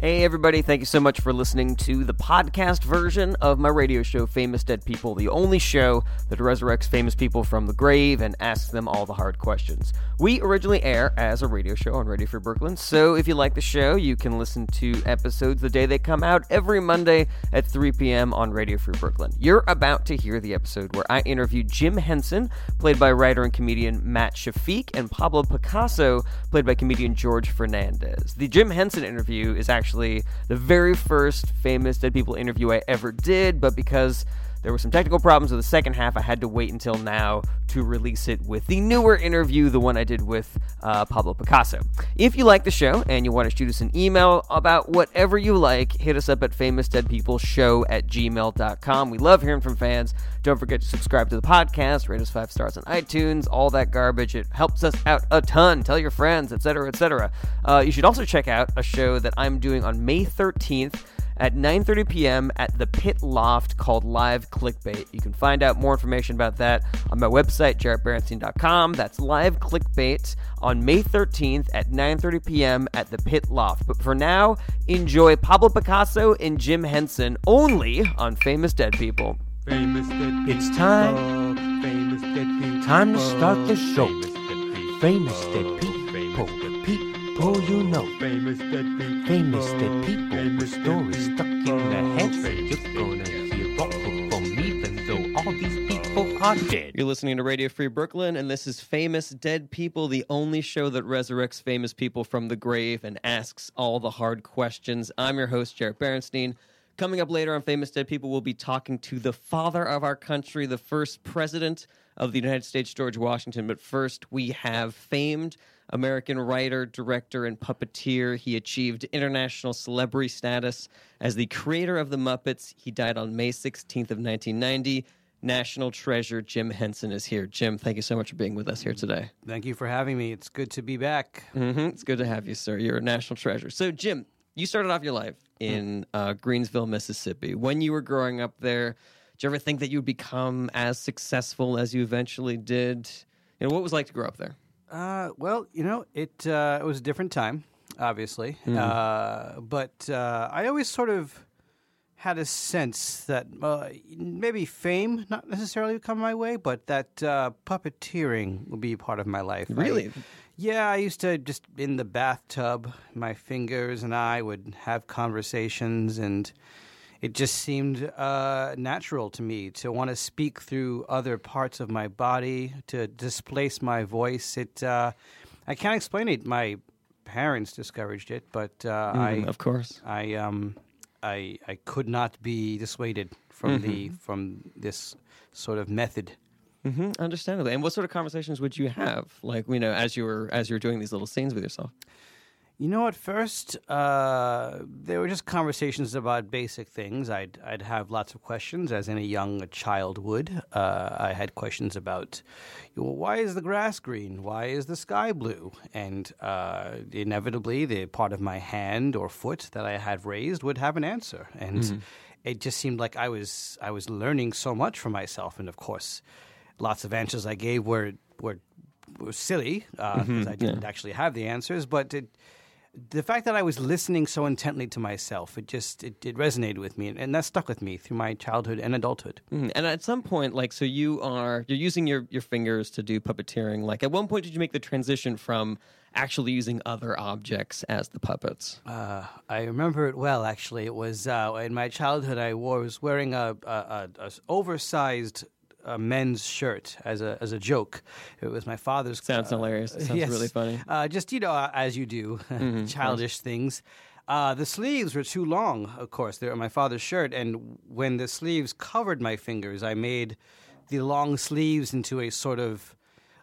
Hey, everybody, thank you so much for listening to the podcast version of my radio show, Famous Dead People, the only show that resurrects famous people from the grave and asks them all the hard questions. We originally air as a radio show on Radio Free Brooklyn, so if you like the show, you can listen to episodes the day they come out every Monday at 3 p.m. on Radio Free Brooklyn. You're about to hear the episode where I interview Jim Henson, played by writer and comedian Matt Shafiq, and Pablo Picasso, played by comedian George Fernandez. The Jim Henson interview is actually actually the very first famous Dead People interview I ever did, but because there were some technical problems with the second half. I had to wait until now to release it with the newer interview, the one I did with uh, Pablo Picasso. If you like the show and you want to shoot us an email about whatever you like, hit us up at famousdeadpeopleshow at gmail.com. We love hearing from fans. Don't forget to subscribe to the podcast, rate us five stars on iTunes, all that garbage. It helps us out a ton. Tell your friends, etc., etc. Uh, you should also check out a show that I'm doing on May 13th at 9:30 p.m. at the Pit Loft called Live Clickbait. You can find out more information about that on my website jarrettberenstein.com. That's Live Clickbait on May 13th at 9:30 p.m. at the Pit Loft. But for now, enjoy Pablo Picasso and Jim Henson only on Famous Dead People. Famous dead people. It's time. Famous dead people. Time to start the show. Famous dead Famous dead people. people. People you know. Famous dead people. Famous dead people Famous with dead stories stuck in their heads. Famous You're gonna hear all from me, even though all these people are dead. You're listening to Radio Free Brooklyn, and this is Famous Dead People, the only show that resurrects famous people from the grave and asks all the hard questions. I'm your host, Jarrett Berenstein. Coming up later on Famous Dead People, we'll be talking to the father of our country, the first president of the United States, George Washington. But first, we have famed American writer, director, and puppeteer. He achieved international celebrity status as the creator of the Muppets. He died on May 16th of 1990. National treasure Jim Henson is here. Jim, thank you so much for being with us here today. Thank you for having me. It's good to be back. hmm It's good to have you, sir. You're a national treasure. So, Jim, you started off your life in uh, Greensville, Mississippi. When you were growing up there, you ever think that you would become as successful as you eventually did? You know, what was it like to grow up there? Uh, well, you know, it uh, it was a different time, obviously, uh, but uh, I always sort of had a sense that uh, maybe fame not necessarily would come my way, but that uh, puppeteering would be part of my life. I- Really? yeah, I used to just in the bathtub, my fingers and I would have conversations, and it just seemed uh, natural to me to want to speak through other parts of my body, to displace my voice. It, uh, I can't explain it. My parents discouraged it, but uh, I, of course. I, um, I, I could not be dissuaded from the from this sort of method. hmm Understandably. And what sort of conversations would you have, like you know, as you were as you were doing these little scenes with yourself? You know, at first, uh, they were just conversations about basic things. I'd I'd have lots of questions, as any young child would. Uh, I had questions about, well, why is the grass green? Why is the sky blue? And uh, inevitably, the part of my hand or foot that I had raised would have an answer. And it just seemed like I was I was learning so much for myself. And of course, lots of answers I gave were were were silly because I didn't actually have the answers, but it, the fact that I was listening so intently to myself, it just it, it resonated with me, and, and that stuck with me through my childhood and adulthood. Mhm. And at some point, like, so you are you're using your your fingers to do puppeteering. Like, at one point, did you make the transition from actually using other objects as the puppets? Uh, I remember it well. Actually, it was uh, in my childhood. I wore, was wearing a, a, a, a oversized uh, men's shirt as a as a joke. It was my father's. Sounds uh, hilarious. It sounds really funny. Uh, just you know, uh, as you do, childish things. Uh, the sleeves were too long. Of course, they were my father's shirt, and when the sleeves covered my fingers, I made the long sleeves into a sort of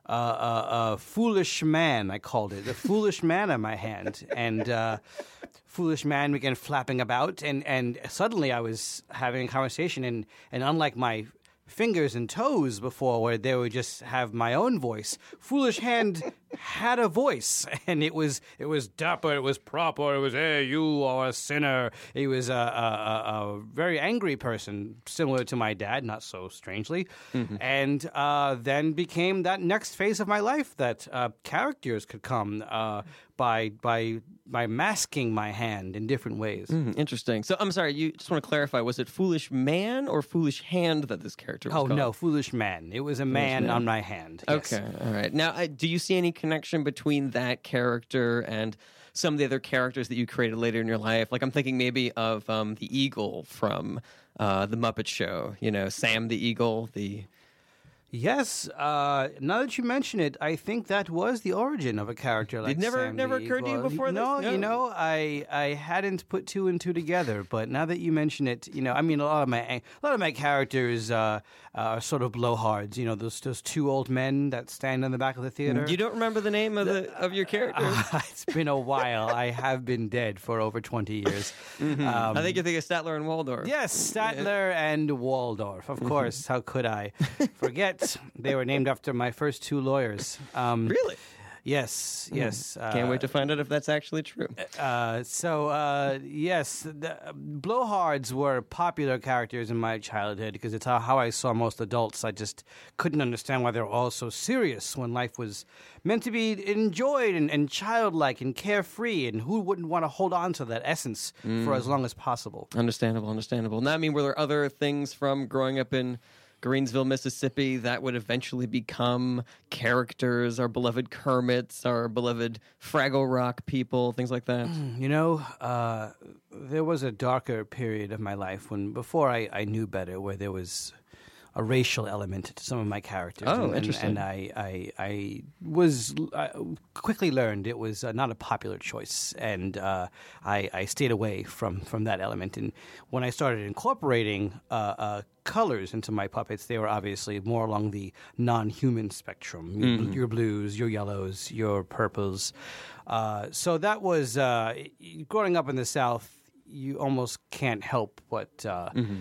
uh, uh, uh, foolish man. I called it a foolish man on my hand, and uh, foolish man began flapping about, and and suddenly I was having a conversation, and and unlike my fingers and toes before, where they would just have my own voice, foolish hand had a voice, and it was it was dapper, it was proper, it was hey, you are a sinner. He was a, a, a, a very angry person, similar to my dad, not so strangely, and uh, then became that next phase of my life that uh, characters could come. Uh, by by by masking my hand in different ways. Hmm, interesting. So I'm sorry. You just want to clarify. Was it foolish man or foolish hand that this character? Was Oh called? no, foolish man! It was a man, man. on my hand. yes. Okay, all right. Now, I, do you see any connection between that character and some of the other characters that you created later in your life? Like, I'm thinking maybe of um, the eagle from uh, the Muppet Show. You know, Sam the eagle. The Yes. Uh, now that you mention it, I think that was the origin of a character like never- Sam never occurred to you before this? No, No. you know, I I hadn't put two and two together, but now that you mention it, you know, I mean, a lot of my a lot of my characters uh, are sort of blowhards. You know, those those two old men that stand in the back of the theater. you don't remember the name of the of your character? it's been a while. I have been dead for over twenty years. Mm-hmm. Um, I think you think of Statler and Waldorf. Yes, Statler and Waldorf. Of course. How could I forget? They were named after my first two lawyers. Um, Really? Yes, yes. Can't wait to find out if that's actually true. Uh, so uh, yes, the, blowhards were popular characters in my childhood because it's how, how I saw most adults. I just couldn't understand why they were all so serious when life was meant to be enjoyed and, and childlike and carefree. And who wouldn't want to hold on to that essence for as long as possible? Understandable, understandable. Now, I mean, were there other things from growing up in Greensville, Mississippi, that would eventually become characters, our beloved Kermits, our beloved Fraggle Rock people, things like that? You know, uh, there was a darker period of my life when, before I, I knew better, where there was a racial element to some of my characters. Oh, and, interesting. And, I, I, I was I quickly learned it was uh, not a popular choice, and uh, I, I stayed away from from that element. And when I started incorporating uh, uh, colors into my puppets, they were obviously more along the non-human spectrum. Your, Mm-hmm. your blues, your yellows, your purples. Uh, so that was uh, growing up in the South. You almost can't help but. Uh, Mm-hmm.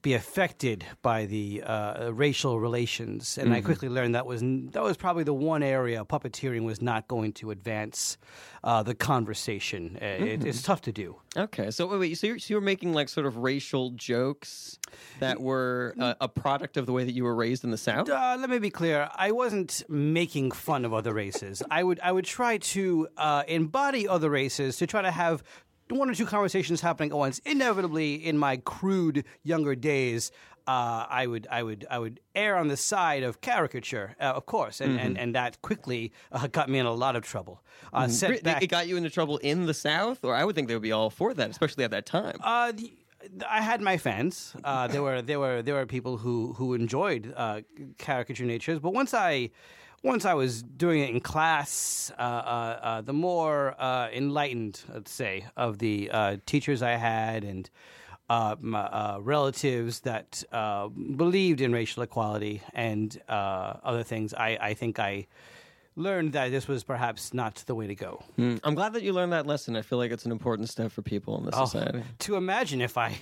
Be affected by the uh, racial relations, and I quickly learned that was that was probably the one area puppeteering was not going to advance uh, the conversation. Uh, it, it's tough to do. Okay, so wait, wait, so you're, so you're making like sort of racial jokes that were uh, a product of the way that you were raised in the South? Uh, let me be clear. I wasn't making fun of other races. I would I would try to uh, embody other races to try to have one or two conversations happening at once. Inevitably, in my crude younger days, uh, I would I would I would err on the side of caricature, uh, of course, and, and, and that quickly uh, got me in a lot of trouble. Uh, Re- set back, It got you into trouble in the South, or I would think they would be all for that, especially at that time. Uh, the, I had my fans. Uh, there were there were there were people who who enjoyed uh, caricature natures, but once I once I was doing it in class, uh, uh, uh, the more uh, enlightened, let's say, of the uh, teachers I had and. Uh, my, uh, relatives that uh, believed in racial equality and uh, other things, I, I think I learned that this was perhaps not the way to go. Mm, I'm glad that you learned that lesson. I feel like it's an important step for people in this Oh, society. to imagine if I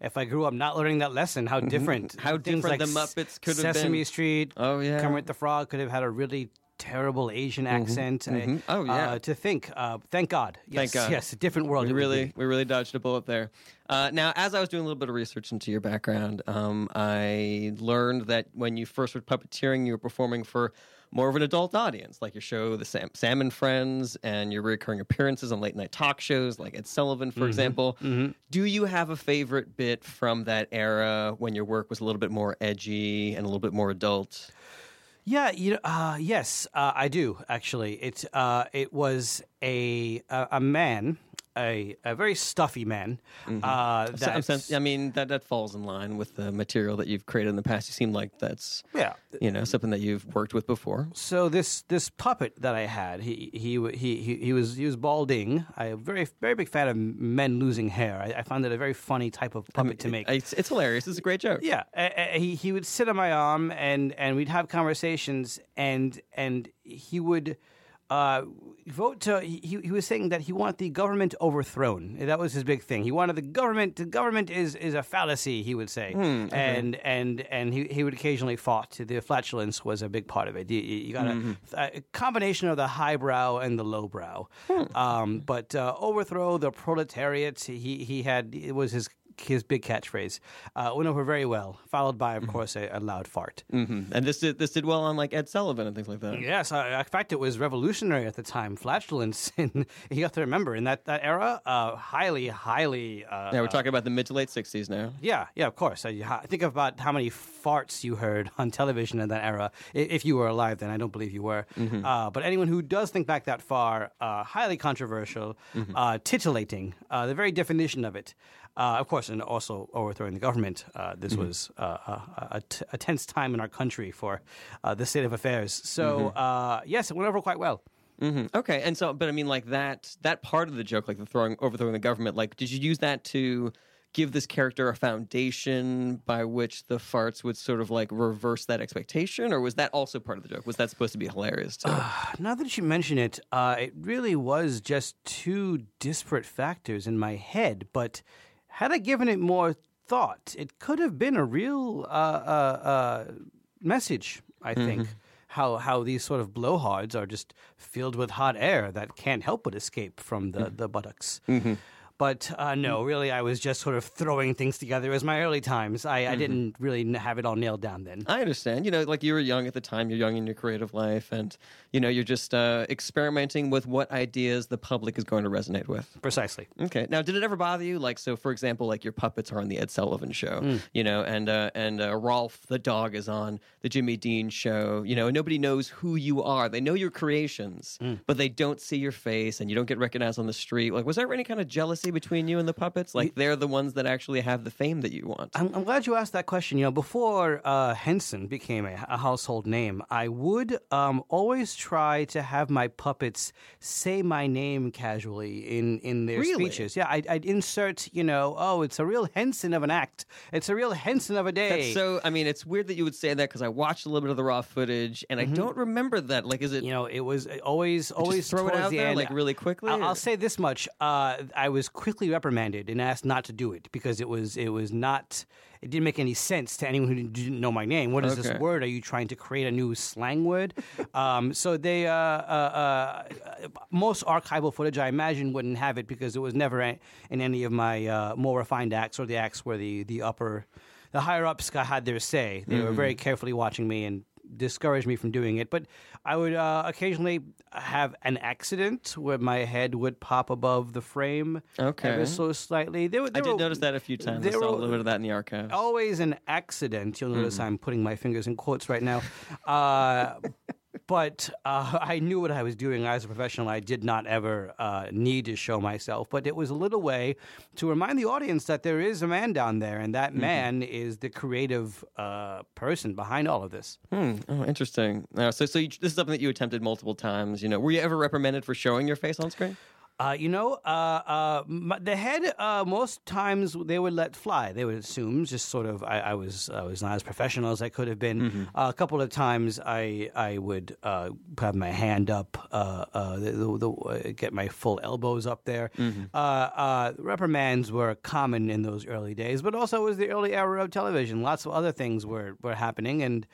if I grew up not learning that lesson, how different Mm-hmm. How things different like the Muppets could have Sesame been. Street. Oh, yeah. Kermit the Frog could have had a really terrible Asian accent. Uh, mhm. Oh, yeah. Uh, to think, uh, thank God. Yes, Thank God. Yes, a different world. We really, we really dodged a bullet there. Uh, now, as I was doing a little bit of research into your background, um, I learned that when you first were puppeteering, you were performing for more of an adult audience, like your show, The Sam, and Friends, and your recurring appearances on late night talk shows, like Ed Sullivan, for example. Do you have a favorite bit from that era when your work was a little bit more edgy and a little bit more adult? Yeah, you know, uh, yes, uh, I do actually. It uh, it was a a, a man, a a very stuffy man. Uh, So- that sens- I mean, that, that falls in line with the material that you've created in the past. You seem like that's yeah. you know something that you've worked with before. So this this puppet that I had, he he he he, he was he was balding. I'm a very very big fan of men losing hair. I, I found it a very funny type of puppet to make. It's, it's hilarious. It's a great joke. yeah, uh, uh, he he would sit on my arm and and we'd have conversations and and he would uh, vote to. He, he was saying that he wanted the government overthrown. That was his big thing. He wanted the government. The government is is a fallacy. He would say, and and and he, he would occasionally fought. The flatulence was a big part of it. You, you got a, a combination of the highbrow and the lowbrow. Um, but uh, overthrow the proletariat. He he had it was his his big catchphrase. Uh, went over very well, followed by, of course, a, a loud fart. hmm And this did this did well on like Ed Sullivan and things like that. Yes, uh, in fact, it was revolutionary at the time. Flatulence, in, you have to remember, in that, that era, uh, highly, highly. Uh, Yeah, we're talking about the mid to late '60s now. yeah, yeah, of course. I, think about how many farts you heard on television in that era. If you were alive then, I don't believe you were. Uh, but anyone who does think back that far, uh, highly controversial, uh, titillating, uh, the very definition of it. Uh, of course, and also overthrowing the government. Uh, this was uh, a, a, t- a tense time in our country for uh, the state of affairs. So, uh, yes, it went over quite well. hmm Okay, and so, but I mean, like that that part of the joke, like the throwing overthrowing the government, like did you use that to give this character a foundation by which the farts would sort of like reverse that expectation, or was that also part of the joke? Was that supposed to be hilarious too? Now that you mention it, uh, it really was just two disparate factors in my head. But had I given it more thought, it could have been a real uh, uh, uh, message. I think how how these sort of blowhards are just filled with hot air that can't help but escape from the the buttocks. But uh, no, really, I was just sort of throwing things together It was my early times. I, I didn't really have it all nailed down then. I understand. You know, like you were young at the time, you're young in your creative life, and you know, you're just uh, experimenting with what ideas the public is going to resonate with. Precisely. Okay. Now, did it ever bother you? Like, so for example, like your puppets are on the Ed Sullivan Show, you know, and uh, and uh, Rowlf the dog is on the Jimmy Dean Show, you know, and nobody knows who you are. They know your creations, but they don't see your face, and you don't get recognized on the street. Like, was there any kind of jealousy between you and the puppets? Like, they're the ones that actually have the fame that you want. I'm, I'm glad you asked that question. You know, before uh, Henson became a, a household name, I would um, always try to have my puppets say my name casually in, in their Really? speeches. Yeah, I'd, I'd insert, you know, oh, it's a real Henson of an act. It's a real Henson of a day. That's so. I mean, it's weird that you would say that because I watched a little bit of the raw footage, and I don't remember that. Like, is it? you know, it was always always throw it out the there, end. like, really quickly, I'll, I'll say this much: uh, I was quickly reprimanded and asked not to do it because it was it was not. It didn't make any sense to anyone who didn't know my name. What is Okay. this word? Are you trying to create a new slang word? um, so they, uh, uh, uh, most archival footage, I imagine, wouldn't have it because it was never a- in any of my uh, more refined acts or the acts where the the upper, the higher ups had their say. They were very carefully watching me and discouraged me from doing it. But I would uh, occasionally have an accident where my head would pop above the frame Okay. ever so slightly. There, were- I there did were- notice that a few times. I there saw a little bit of that in the archives. always an accident. You'll notice Mm-hmm. I'm putting my fingers in quotes right now. Uh, but uh, I knew what I was doing as a professional. I did not ever uh, need to show myself, but it was a little way to remind the audience that there is a man down there, and that Mm-hmm. man is the creative uh, person behind all of this. Hmm. Oh, interesting. Uh, so, so you, this is something that you attempted multiple times. You know, were you ever reprimanded for showing your face on screen? Uh, you know, uh, uh, the head. Uh, most times they would let fly. They would assume, just sort of. I, I was, I was not as professional as I could have been. Uh, a couple of times, I, I would uh, have my hand up, uh, uh, the, the, the, get my full elbows up there. Uh, uh, reprimands were common in those early days, but also it was the early era of television. Lots of other things were, were happening, and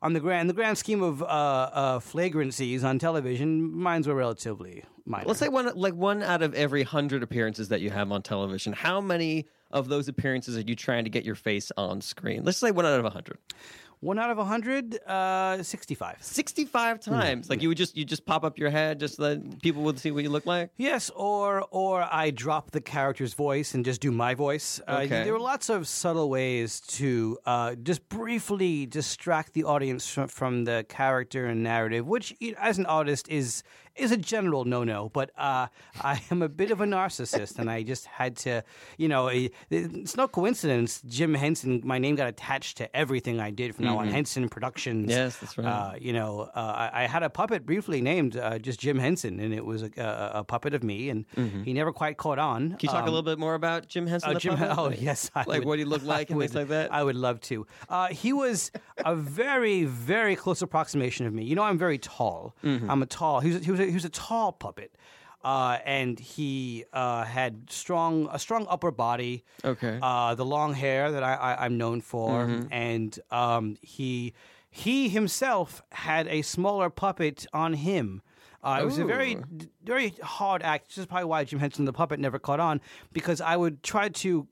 on the grand, the grand scheme of uh, uh, flagrancies on television, mines were relatively minor. Let's say one, like one out of every hundred appearances that you have on television. How many of those appearances are you trying to get your face on screen? Let's say one out of a hundred. One out of a hundred, uh, sixty-five. 65 times. Like you would just you just pop up your head just so that people would see what you look like. Yes, or or I drop the character's voice and just do my voice. Uh, there are lots of subtle ways to uh, just briefly distract the audience from, from the character and narrative, which, as an artist, is is a general no no. But uh, I am a bit of a narcissist, and I just had to, you know, it's no coincidence. Jim Henson, my name got attached to everything I did from now now on Henson Productions. Yes, that's right. Uh, you know, uh, I, I had a puppet briefly named uh, just Jim Henson, and it was a, a, a puppet of me, and he never quite caught on. Can you talk a little bit more about Jim Henson? The Jim, oh yes, I like would- what he looked like I and would, things like that. I would love to. Uh, he was a very, very close approximation of me. You know, I'm very tall. Mm-hmm. I'm a tall. He was, he was, a, he was a tall puppet, uh, and he uh, had strong, a strong upper body. Okay. Uh, the long hair that I, I, I'm known for, Mm-hmm. and um, he he himself had a smaller puppet on him. Uh, it was a very, very hard act. This is probably why Jim Henson the puppet never caught on because I would try to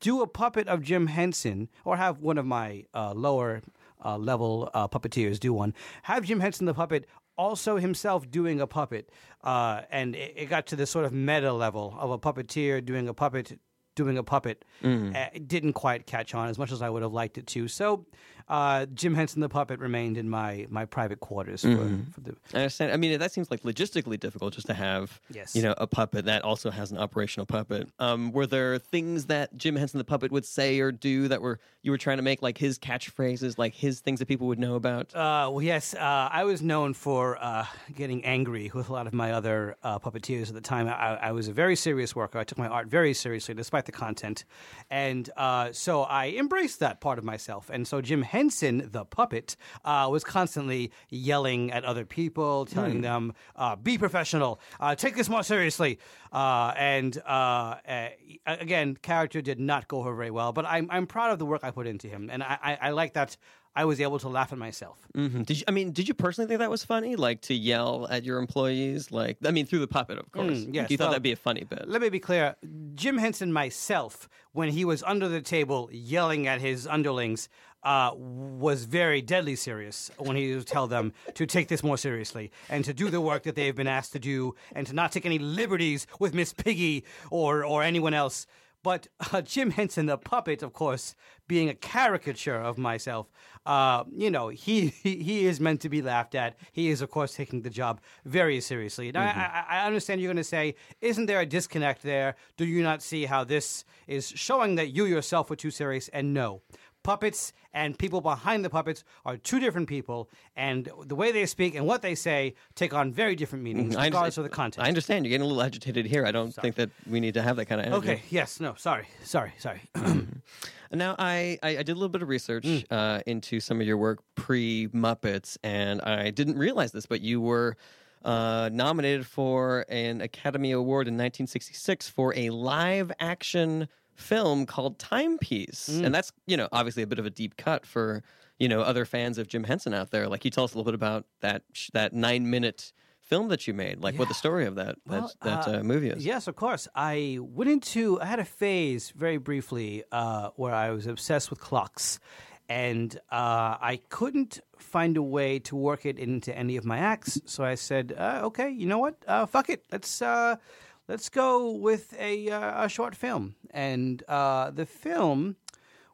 do a puppet of Jim Henson or have one of my uh, lower uh, level uh, puppeteers do one. Have Jim Henson the puppet also himself doing a puppet, uh, and it, it got to this sort of meta level of a puppeteer doing a puppet doing a puppet. Mm-hmm. Uh, it didn't quite catch on as much as I would have liked it to. So, uh, Jim Henson the puppet remained in my my private quarters for, Mm-hmm. for the. I understand. I mean, that seems like logistically difficult just to have, Yes. you know, a puppet that also has an operational puppet. Um, were there things that Jim Henson the puppet would say or do that were you were trying to make like his catchphrases, like his things that people would know about? Uh, well, yes, uh, I was known for uh, getting angry with a lot of my other uh, puppeteers at the time. I, I was a very serious worker. I took my art very seriously, despite the content, and uh, so I embraced that part of myself. And so Jim Henson, the puppet, uh, was constantly yelling at other people, telling them, uh, "Be professional. Uh, take this more seriously." Uh, and uh, uh, again, character did not go over very well, but I'm I'm proud of the work I put into him, and I, I, I like that. I was able to laugh at myself. Mhm. Did you? I mean, did you personally think that was funny? Like to yell at your employees? Like, I mean, through the puppet, of course. Mm, yes, you thought that'd be a funny bit. Let me be clear. Jim Henson myself, when he was under the table yelling at his underlings, uh, was very deadly serious when he would tell them to take this more seriously and to do the work that they've been asked to do and to not take any liberties with Miss Piggy or, or anyone else. But uh, Jim Henson, the puppet, of course, being a caricature of myself, uh, you know, he, he he is meant to be laughed at. He is, of course, taking the job very seriously. Now, I, I I understand you're going to say, isn't there a disconnect there? Do you not see how this is showing that you yourself were too serious? And no. Puppets and people behind the puppets are two different people, and the way they speak and what they say take on very different meanings, I regardless of the context. I understand. You're getting a little agitated here. I don't think that we need to have that kind of energy. Okay, yes, no, sorry, sorry, sorry. Now, I, I, I did a little bit of research Mm. uh, into some of your work pre Muppets, and I didn't realize this, but you were uh, nominated for an Academy Award in 1966 for a live action film called Timepiece. Mm. And that's, you know, obviously a bit of a deep cut for, you know, other fans of Jim Henson out there. Like, you tell us a little bit about that, sh- that nine minute film that you made? Like, what the story of that, Well, that, that uh, movie is? Yes, of course. I went into, I had a phase very briefly uh, where I was obsessed with clocks. And uh, I couldn't find a way to work it into any of my acts. So I said, uh, okay, you know what? Uh, fuck it. Let's. Let's go with a, uh, a short film. And uh, the film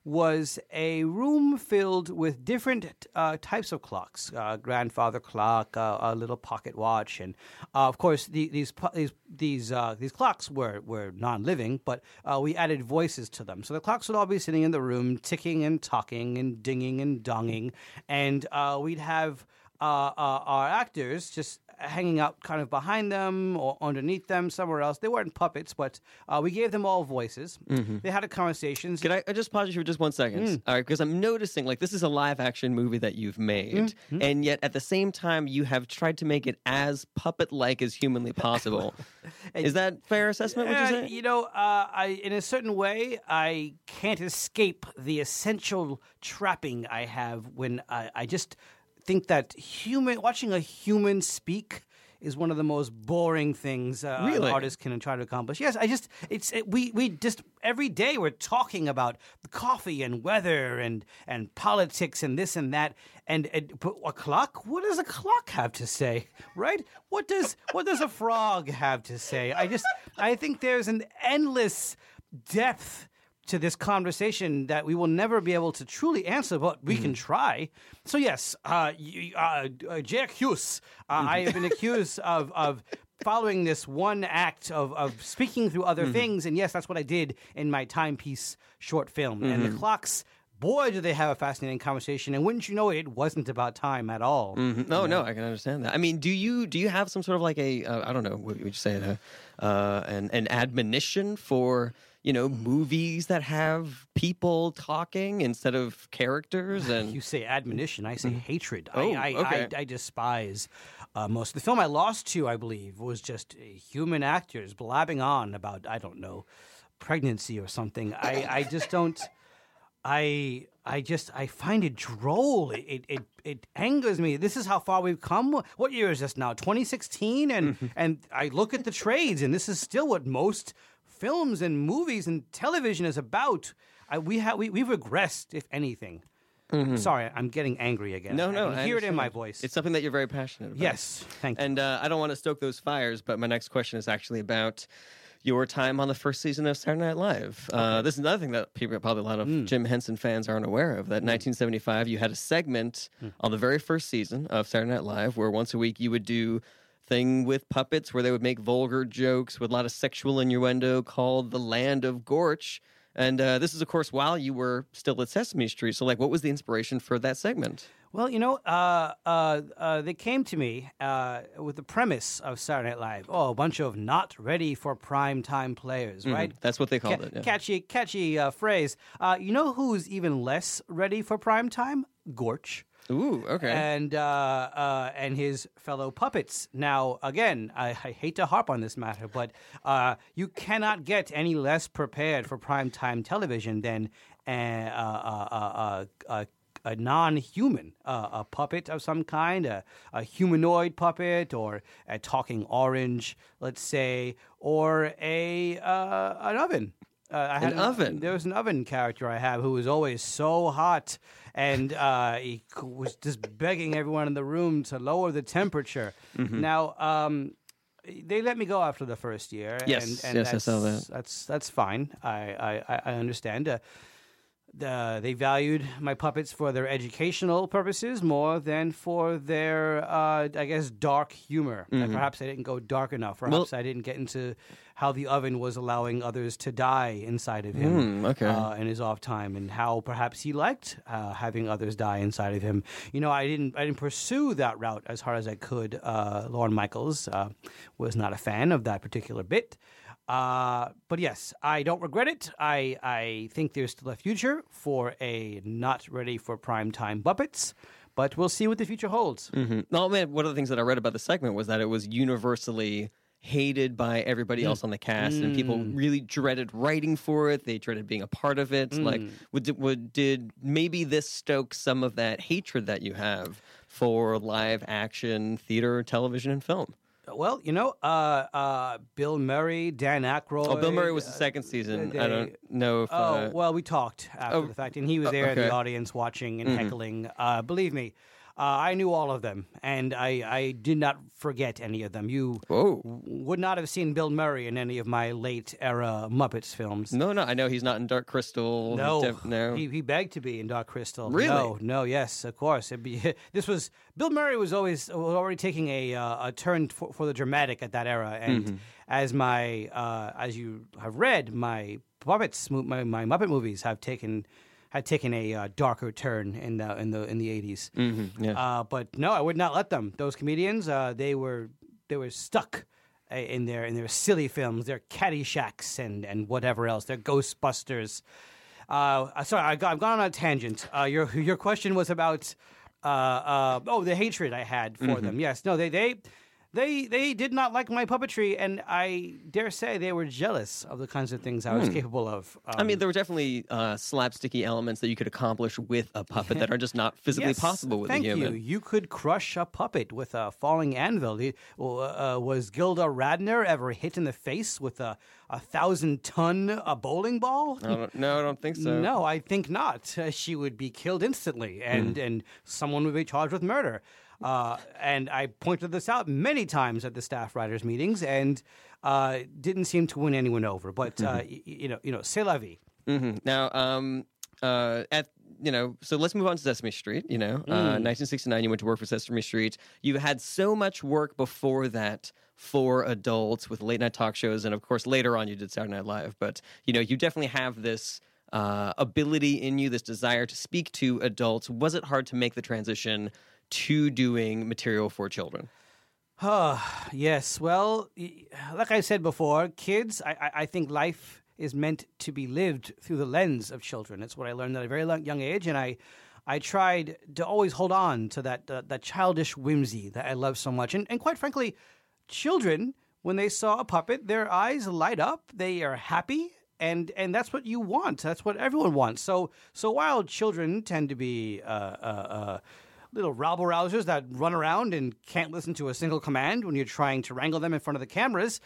was a room filled with different uh, types of clocks uh, grandfather clock, uh, a little pocket watch, and uh, of course, the, these, these, these, these clocks were, were non living, but we added voices to them. So the clocks would all be sitting in the room, ticking and talking and dinging and donging, and we'd have uh, uh, our actors just hanging out kind of behind them or underneath them somewhere else. They weren't puppets, but uh, we gave them all voices. They had a conversations. Can I, I just pause you for just one second? Mm. All right, because I'm noticing like this is a live action movie that you've made, Mm-hmm. and yet at the same time you have tried to make it as puppet like as humanly possible. is that fair assessment? Would you Uh, say? you know, uh, I in a certain way, I can't escape the essential trapping I have when I, I just think that human watching a human speak is one of the most boring things uh, an Really? artist can try to accomplish. Yes, I just it's it, we we just every day we're talking about coffee and weather and and politics and this and that and, and a clock. What does a clock have to say? Right? What does what does a frog have to say? I just I think there's an endless depth to this conversation that we will never be able to truly answer, but we can try. So yes, uh, you, uh, uh, Jack Hughes, uh, I have been accused of of following this one act of of speaking through other things, and yes, that's what I did in my timepiece short film. And the clocks boy, do they have a fascinating conversation. And wouldn't you know it, it wasn't about time at all. Mhm. No, no, I can understand that. I mean, do you do you have some sort of like a uh, I don't know what would you say uh, uh, an an admonition for you know movies that have people talking instead of characters and You say admonition, I say hatred. Oh, I, I, okay. I, I despise uh, most of the film. I lost to, I believe, was just uh, human actors blabbing on about I don't know pregnancy or something. I, I just don't. I I just I find it droll. It, it it it angers me. This is how far we've come. What year is this now? 2016, and and I look at the trades, and this is still what most films and movies and television is about. I, we have we, we've regressed, if anything. Sorry, I'm getting angry again. no, no, I I hear it in my voice. It's something that you're very passionate about. yes, thank you. And uh, I don't want to stoke those fires, but my next question is actually about your time on the first season of Saturday Night Live. Uh, this is another thing that people, probably a lot of Hmm. Jim Henson fans aren't aware of. That 1975, you had a segment Hmm. on the very first season of Saturday Night Live where once a week you would do thing with puppets where they would make vulgar jokes with a lot of sexual innuendo called the Land of Gorch. And uh, this is, of course, while you were still at Sesame Street. So, like, what was the inspiration for that segment? Well, you know, uh, uh, uh, they came to me uh, with the premise of Saturday Night Live. Oh, a bunch of not ready for prime time players, right? That's what they called Ca- it. yeah. Catchy, catchy uh, phrase. Uh, you know who's even less ready for prime time? Gorch. Ooh, okay. and uh, uh, and his fellow puppets. Now, again, I, I hate to harp on this matter, but uh, you cannot get any less prepared for primetime television than a, a, a, non-human, a puppet of some kind, a, a humanoid puppet, or a talking orange, let's say, or a uh, an oven. Uh, I had An oven? There was an oven character I have who was always so hot, and uh, he was just begging everyone in the room to lower the temperature. Mm-hmm. Now, um, they let me go after the first year. Yes, and, and yes, I that's, saw that. That's that's fine. I I, I- I understand. Uh, the, they valued my puppets for their educational purposes more than for their, uh, I guess, dark humor. And perhaps I didn't go dark enough. Perhaps Mm-hmm. Well- I didn't get into how the oven was allowing others to die inside of him Hmm, okay. uh, in his off time, and how perhaps he liked uh, having others die inside of him. You know, I didn't, I didn't pursue that route as hard as I could. Uh, Lorne Michaels uh, was not a fan of that particular bit. Uh, but yes, I don't regret it. I, I think there's still a future for a not ready for prime time Puppets, but we'll see what the future holds. hmm No, man, one of the things that I read about the segment was that it was universally hated by everybody else on the cast, and people really dreaded writing for it. They dreaded being a part of it. Like, would, would did maybe this stoke some of that hatred that you have for live action theater, television, and film? Well, you know, uh, uh, Bill Murray, Dan Aykroyd. Oh, Bill Murray was the uh, second season. they- I don't know if. Oh uh, well, we talked after oh, the fact, and he was uh, there in the audience watching and heckling. Uh, believe me, uh, I knew all of them, and I, I did not forget any of them. You Whoa. would not have seen Bill Murray in any of my late era Muppets films. No, no, I know he's not in Dark Crystal. No, def- no. He, he begged to be in Dark Crystal. Really? No, no, yes, of course. Be, this was Bill Murray was always was already taking a uh, a turn for, for the dramatic at that era, and Mm-hmm. as my uh, as you have read, my Muppets my, my Muppet movies have taken had taken a uh, darker turn in the in the in the 80s. Mhm, yeah. Uh, but no, I would not let them. Those comedians, uh, they were they were stuck uh, in their in their silly films, their Caddyshacks and and whatever else, their Ghostbusters. Uh, sorry, I got, I've gone on a tangent. Uh, your your question was about uh, uh, oh the hatred I had for them. Yes, no, they they. They they did not like my puppetry, and I dare say they were jealous of the kinds of things I was capable of. I Um, mean, there were definitely uh, slapsticky elements that you could accomplish with a puppet that are just not physically Yes, possible with thank a human. you. You could crush a puppet with a falling anvil. The- Uh, was Gilda Radner ever hit in the face with a, a thousand ton a bowling ball? I no, I don't think so. No, I think not. Uh, she would be killed instantly, and and someone would be charged with murder. Uh, and I pointed this out many times at the staff writers meetings, and uh, didn't seem to win anyone over. But uh, y- y- you know, you know, c'est la vie. hmm Now, um, uh, at you know, so let's move on to Sesame Street. You know, uh, 1969, you went to work for Sesame Street. You had so much work before that for adults with late night talk shows, and of course, later on, you did Saturday Night Live. But you know, you definitely have this. uh, ability in you, this desire to speak to adults. Was it hard to make the transition to doing material for children? Ah, yes. Well, like I said before, kids, I, I, I think life is meant to be lived through the lens of children. It's what I learned at a very young age, and I, I tried to always hold on to that uh, that childish whimsy that I love so much. And, and quite frankly, children, when they saw a puppet, their eyes light up. They are happy. And, and that's what you want. That's what everyone wants. So so while children tend to be uh, uh, uh, little rabble rousers that run around and can't listen to a single command when you're trying to wrangle them in front of the cameras.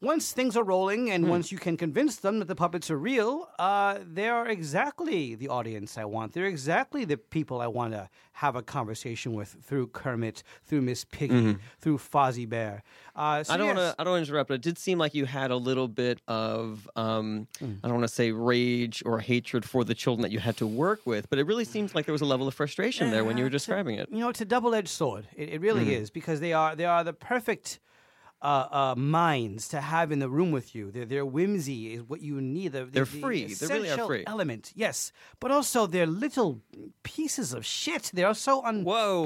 Once things are rolling and once you can convince them that the puppets are real, uh, they are exactly the audience I want. They're exactly the people I want to have a conversation with through Kermit, through Miss Piggy, through Fozzie Bear. Uh, so I don't yes. want to. I don't interrupt, but it did seem like you had a little bit of. Um, I don't want to say rage or hatred for the children that you had to work with, but it really seems like there was a level of frustration there when you were describing it. You know, it's a double-edged sword. It, it really is because they are they are the perfect uh, uh, minds to have in the room with you. Their their whimsy is what you need. The, the- They're the free. They really are free. Element, yes, but also they're little pieces of shit. They are so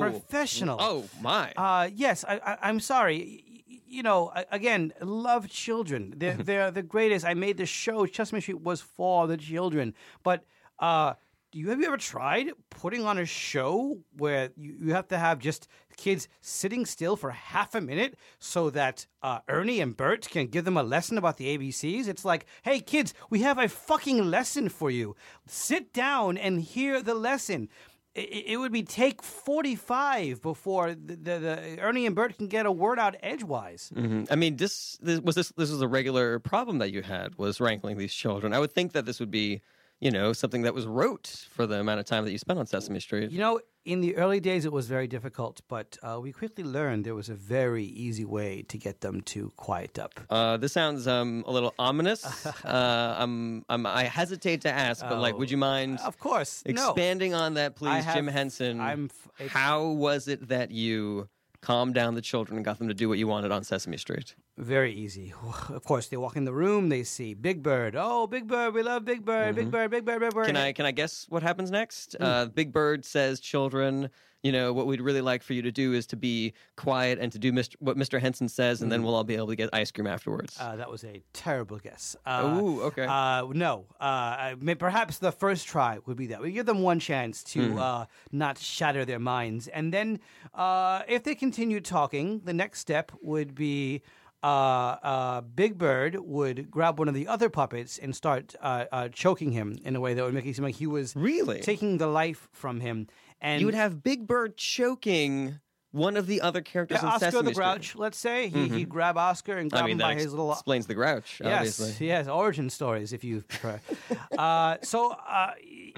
unprofessional. Oh my! Uh, yes, I, I, I'm sorry. You know, again, love children. They're they're the greatest. I made the show. Chestnut Street was for the children. But uh, do you have you ever tried putting on a show where you, you have to have just kids sitting still for half a minute so that uh, Ernie and Bert can give them a lesson about the ABCs? It's like, hey kids, we have a fucking lesson for you. Sit down and hear the lesson it, would be take 45 before the, the, the Ernie and Bert can get a word out edgewise. Mhm. I mean, this, this was this this was a regular problem that you had was wrangling these children. I would think that this would be, you know, something that was rote for the amount of time that you spent on Sesame Street. You know, in the early days, it was very difficult, but uh, we quickly learned there was a very easy way to get them to quiet up. Uh, this sounds um, a little ominous. uh, I'm, I'm, I hesitate to ask, but like, would you mind Of course, no. expanding on that, please, have- Jim Henson? I'm f- How was it that you calmed down the children and got them to do what you wanted on Sesame Street? Very easy. Of course, they walk in the room, they see Big Bird. Oh, Big Bird, we love Big Bird, Big Bird, Big Bird, Big Bird. Mm-hmm. Can I can I guess what happens next? Mm. Uh, Big Bird says, "Children, you know what we'd really like for you to do is to be quiet and to do Mr. what Mr. Henson says, and Mm. then we'll all be able to get ice cream afterwards." Uh, that was a terrible guess. Uh, Ooh, okay. Uh, no, uh, I may, perhaps the first try would be that we give them one chance to Hmm. uh, not shatter their minds, and then uh, if they continue talking, the next step would be. Uh, uh, Big Bird would grab one of the other puppets and start uh, uh, choking him in a way that would make it seem like he was Really? taking the life from him. And you would have Big Bird choking one of the other characters yeah, in Oscar Sesame the Grouch, Street. let's say he, he'd grab Oscar and grab Mm-hmm. I mean, him by ex- his little explains the Grouch, Yes, obviously. yes, origin stories if you prefer. uh, so, uh,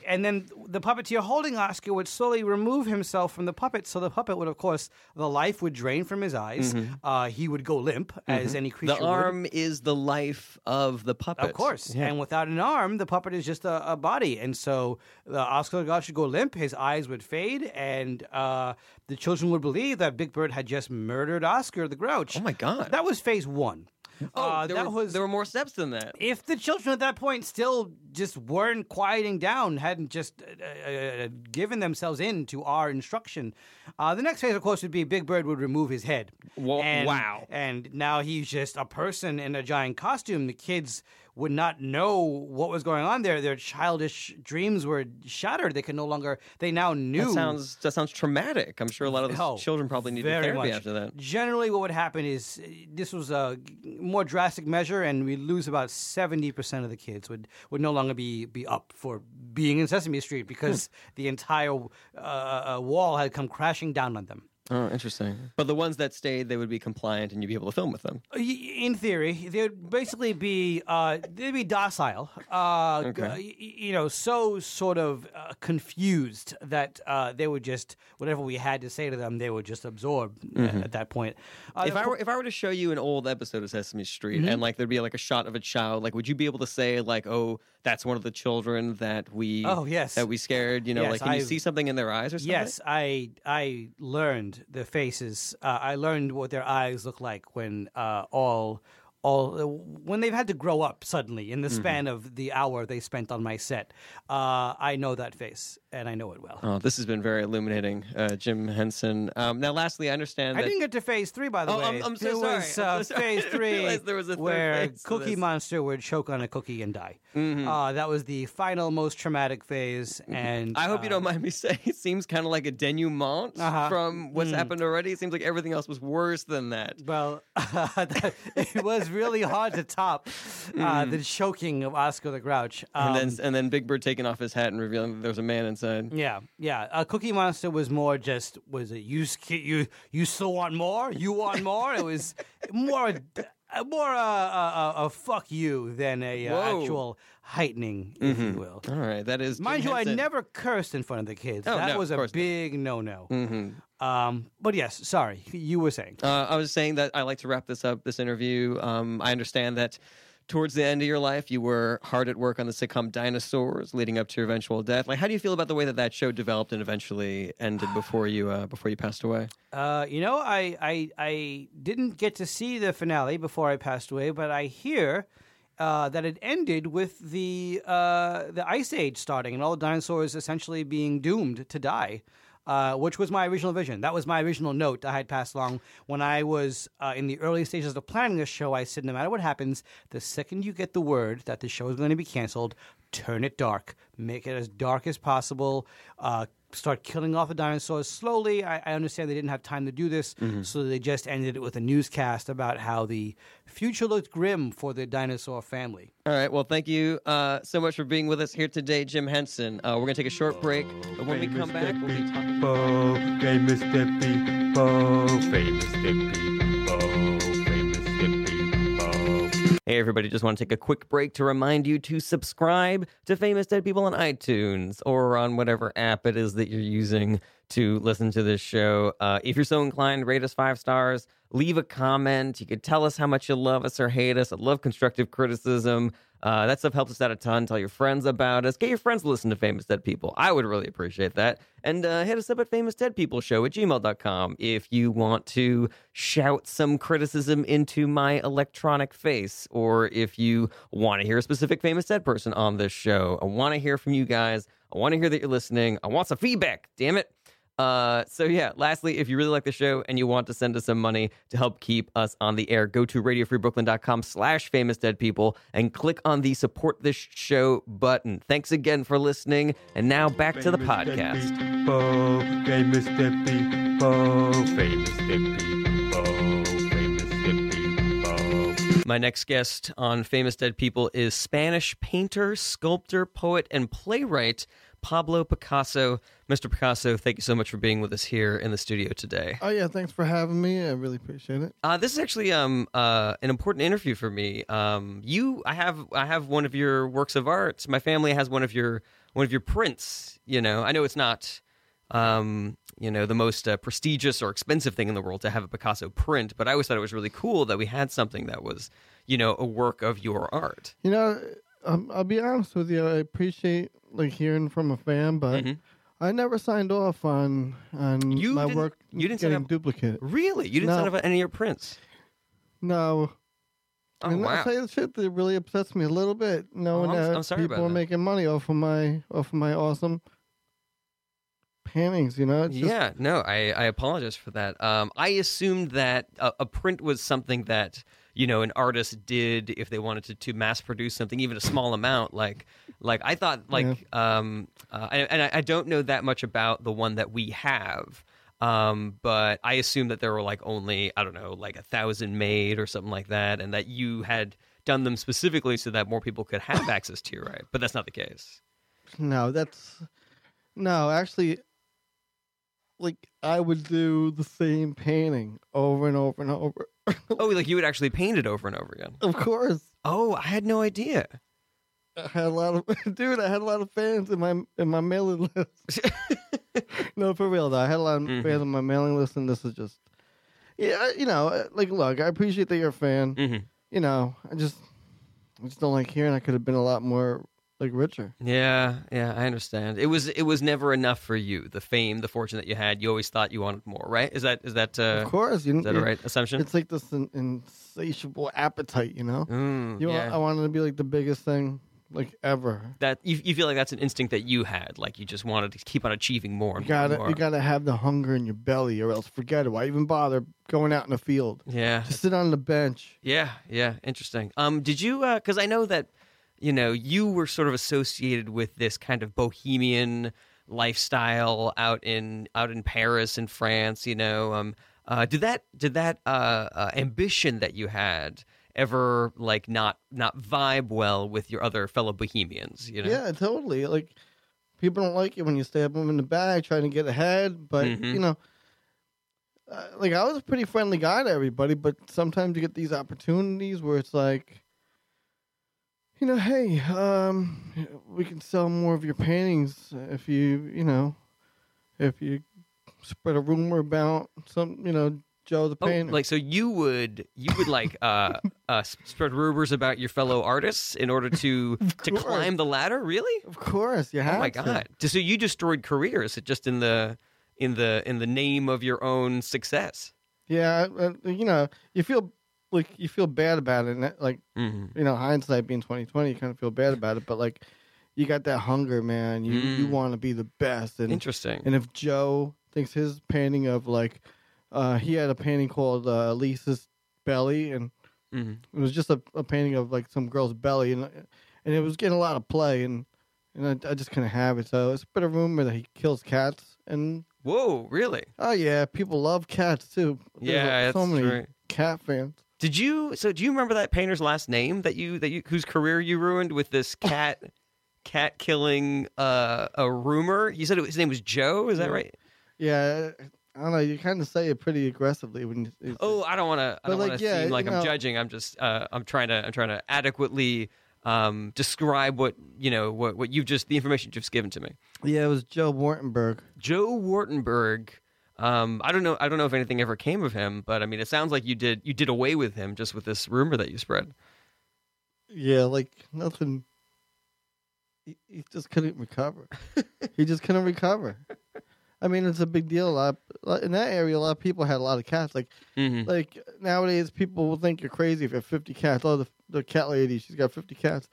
and then the puppeteer holding Oscar would slowly remove himself from the puppet. So the puppet would, of course, the life would drain from his eyes. Uh, he would go limp, as any creature Mm-hmm. The would. arm is the life of the puppet. Of course. And without an arm, the puppet is just a, a body. And so the Oscar the Grouch would go limp, his eyes would fade, and uh, the children would believe that Big Bird had just murdered Oscar the Grouch. Oh my God. That was phase one. Oh, Uh, there, that were, was there were more steps than that. if the children at that point still just weren't quieting down, hadn't just uh, uh, given themselves in to our instruction, uh, the next phase, of course, would be Big Bird would remove his head. And, wow. And now he's just a person in a giant costume. The kids would not know what was going on there. Their childish dreams were shattered. They could no longer. They now knew. That sounds that sounds traumatic. I'm sure a lot of the Oh, children probably needed therapy much. after that. Generally, what would happen is uh, this was a more drastic measure, and we lose about seventy percent of the kids would, would no longer be be up for being in Sesame Street because the entire uh, uh, wall had come crashing down on them. Oh, interesting. But the ones that stayed, they would be compliant, and you'd be able to film with them. In theory, they'd basically be uh, they'd be docile. Uh, Okay. you know, so sort of uh, confused that uh, they would just whatever we had to say to them, they would just absorb uh, at that point. Uh, Mm-hmm. If I were if I were to show you an old episode of Sesame Street Mm-hmm. and like there'd be like a shot of a child, like would you be able to say like, oh, that's one of the children that we Oh, yes. that we scared? You know, Yes, like can you I've- see something in their eyes or something? Yes, I I learned the faces. Uh, I learned what their eyes look like when uh, all all when they've had to grow up suddenly in the Mm-hmm. span of the hour they spent on my set. Uh, I know that face and I know it well. Oh, this has been very illuminating, uh, Jim Henson. Um, now, lastly, I understand I that. didn't get to phase three, by the Oh, way. I'm- I'm so there sorry. was I'm uh, so sorry. phase three there was a where Cookie. Mm-hmm. Monster would choke on a cookie and die. Uh, that was the final, most traumatic phase. And I hope you uh, don't mind me saying it seems kind of like a denouement Uh-huh. from what's happened already. It seems like everything else was worse than that. Well, it was really hard to top uh, the choking of Oscar the Grouch. Um, Mm-hmm. and then and then Big Bird taking off his hat and revealing that there was a man inside. Yeah, yeah. Uh, Cookie Monster was more just was it you you you still want more? You want more? It was more a- more a, a, a, a fuck you than a uh, actual heightening, if you will. All right, that is Mind Jim you, I never cursed in front of the kids. Oh, that no, was a big no no. Mm-hmm. Um, but yes, sorry, you were saying. Uh, I was saying that I like to wrap this up, this interview. Um, I understand that towards the end of your life, you were hard at work on the sitcom Dinosaurs, leading up to your eventual death. Like, how do you feel about the way that that show developed and eventually ended before you uh, before you passed away? Uh, you know, I, I I didn't get to see the finale before I passed away, but I hear uh, that it ended with the uh, the ice age starting and all the dinosaurs essentially being doomed to die. Uh, which was my original vision. That was my original note I had passed along when I was uh, in the early stages of planning this show. I said, no matter what happens, the second you get the word that the show is going to be canceled, turn it dark, make it as dark as possible. Uh, start killing off the dinosaurs slowly. I, I understand they didn't have time to do this, so they just ended it with a newscast about how the future looked grim for the dinosaur family. All right. Well, thank you uh, so much for being with us here today, Jim Henson. Uh, we're going to take a short break, but when we come back, we'll be talking. People, famous dead people, famous dead people, Hey, everybody, just want to take a quick break to remind you to subscribe to Famous Dead People on iTunes or on whatever app it is that you're using to listen to this show. Uh, if you're so inclined, rate us five stars, leave a comment. You could tell us how much you love us or hate us. I love constructive criticism. Uh, that stuff helps us out a ton. Tell your friends about us. Get your friends to listen to Famous Dead People. I would really appreciate that. And uh, hit us up at Famous Dead People Show at gmail.com if you want to shout some criticism into my electronic face, or if you want to hear a specific famous dead person on this show. I want to hear from you guys. I want to hear that you're listening. I want some feedback. Damn it. Uh, so yeah, lastly, if you really like the show and you want to send us some money to help keep us on the air, go to radiofreebrooklyn.com slash famous dead people and click on the support this show button. Thanks again for listening. And now back to the Famous podcast. People, famous dead people, famous dead people, famous dead people. My next guest on Famous Dead People is Spanish painter, sculptor, poet, and playwright Pablo Picasso. Mr. Picasso, thank you so much for being with us here in the studio today. Oh yeah, thanks for having me. I really appreciate it. Uh, this is actually um uh an important interview for me. Um, you, I have I have one of your works of art. My family has one of your one of your prints. You know, I know it's not um you know the most uh, prestigious or expensive thing in the world to have a Picasso print, but I always thought it was really cool that we had something that was you know a work of your art. You know, um, I'll be honest with you. I appreciate like hearing from a fan, but Mhm. I never signed off on on You my didn't- work you didn't sign getting up- duplicated. Really, you didn't No. sign up on any of your prints? No. Oh and wow! tell you the shit that really upsets me a little bit, knowing I'm- that I'm sorry people about are that. making money off of my off of my awesome paintings. You know, it's just, yeah, no, I, I apologize for that. Um, I assumed that a, a print was something that you know an artist did if they wanted to, to mass produce something, even a small amount. Like, like I thought, like, um, uh, and, I, I don't know that much about the one that we have. Um, but I assume that there were like only I don't know, like a thousand made or something like that, and that you had done them specifically so that more people could have access to your art. But that's not the case. No, that's no. Actually, like I would do the same painting over and over and over. Oh, like you would actually paint it over and over again. of course, Oh, I had no idea. I had a lot of dude. I had a lot of fans in my in my mailing list. no, for real though, I had a lot of Mhm. fans on my mailing list, and this is just yeah. You know, like look, I appreciate that you're a fan. hmm You know, I just I just don't like hearing I could have been a lot more like richer. Yeah, yeah, I understand. It was it was never enough for you. The fame, the fortune that you had, you always thought you wanted more, right? Is that is that uh, of course, you is that a right assumption? It's like this in, insatiable appetite, you know. Mm, You, yeah. I wanted to be like the biggest thing like ever. that you, you feel like that's an instinct that you had, like you just wanted to keep on achieving more and You gotta, more. you gotta have the hunger in your belly, or else forget it. Why even bother going out in the field? yeah, Just sit on the bench. Yeah, yeah, interesting. Um, did you? Uh because I know that you know you were sort of associated with this kind of bohemian lifestyle out in out in Paris and France. You know, um, uh, did that did that uh, uh, ambition that you had ever like not not vibe well with your other fellow bohemians? You know, Yeah, totally. Like people don't like it when you stab them in the back trying to get ahead, but Mhm. you know, uh, like I was a pretty friendly guy to everybody, but sometimes you get these opportunities where it's like, you know, hey, um, we can sell more of your paintings if you, you know, if you spread a rumor about some, you know, Joe the Oh, painter. like so you would you would like uh, uh spread rumors about your fellow artists in order to to climb the ladder really of course, you have Oh my to. god! So you destroyed careers just in the in the in the name of your own success. Yeah, uh, you know, you feel like you feel bad about it, and that, like Mm-hmm. you know, hindsight being twenty twenty, you kind of feel bad about it. But like, you got that hunger, man. You you Mm. want to be the best, and Interesting. and if Joe thinks his painting of like, uh, he had a painting called uh, Lisa's belly, and Mhm. it was just a, a painting of like some girl's belly, and and it was getting a lot of play, and and I, I just couldn't have it. So it's a bit of rumor that he kills cats, and Whoa, really? oh yeah, people love cats too. There's, Yeah, like, so that's many right. cat fans. Did you? So do you remember that painter's last name that you that you whose career you ruined with this cat cat killing uh, a rumor? You said it, his name was Joe. Is that right? Yeah, I don't know. You kind of say it pretty aggressively when. You, Oh, I don't want to. I don't like, want to yeah, seem like I'm know- judging. I'm just. Uh, I'm trying to. I'm trying to adequately um, describe what you know. What what you've just the information you've just given to me. yeah, it was Joe Wartenberg. Joe Wartenberg. Um, I don't know. I don't know if anything ever came of him, but I mean, it sounds like you did. You did away with him just with this rumor that you spread. Yeah, like nothing. He, he just couldn't recover. he just couldn't recover. I mean, it's a big deal. A lot in that area. A lot of people had a lot of cats. Like, Mm-hmm. like nowadays, people will think you're crazy if you have 50 cats. Oh, the the cat lady, she's got 50 cats.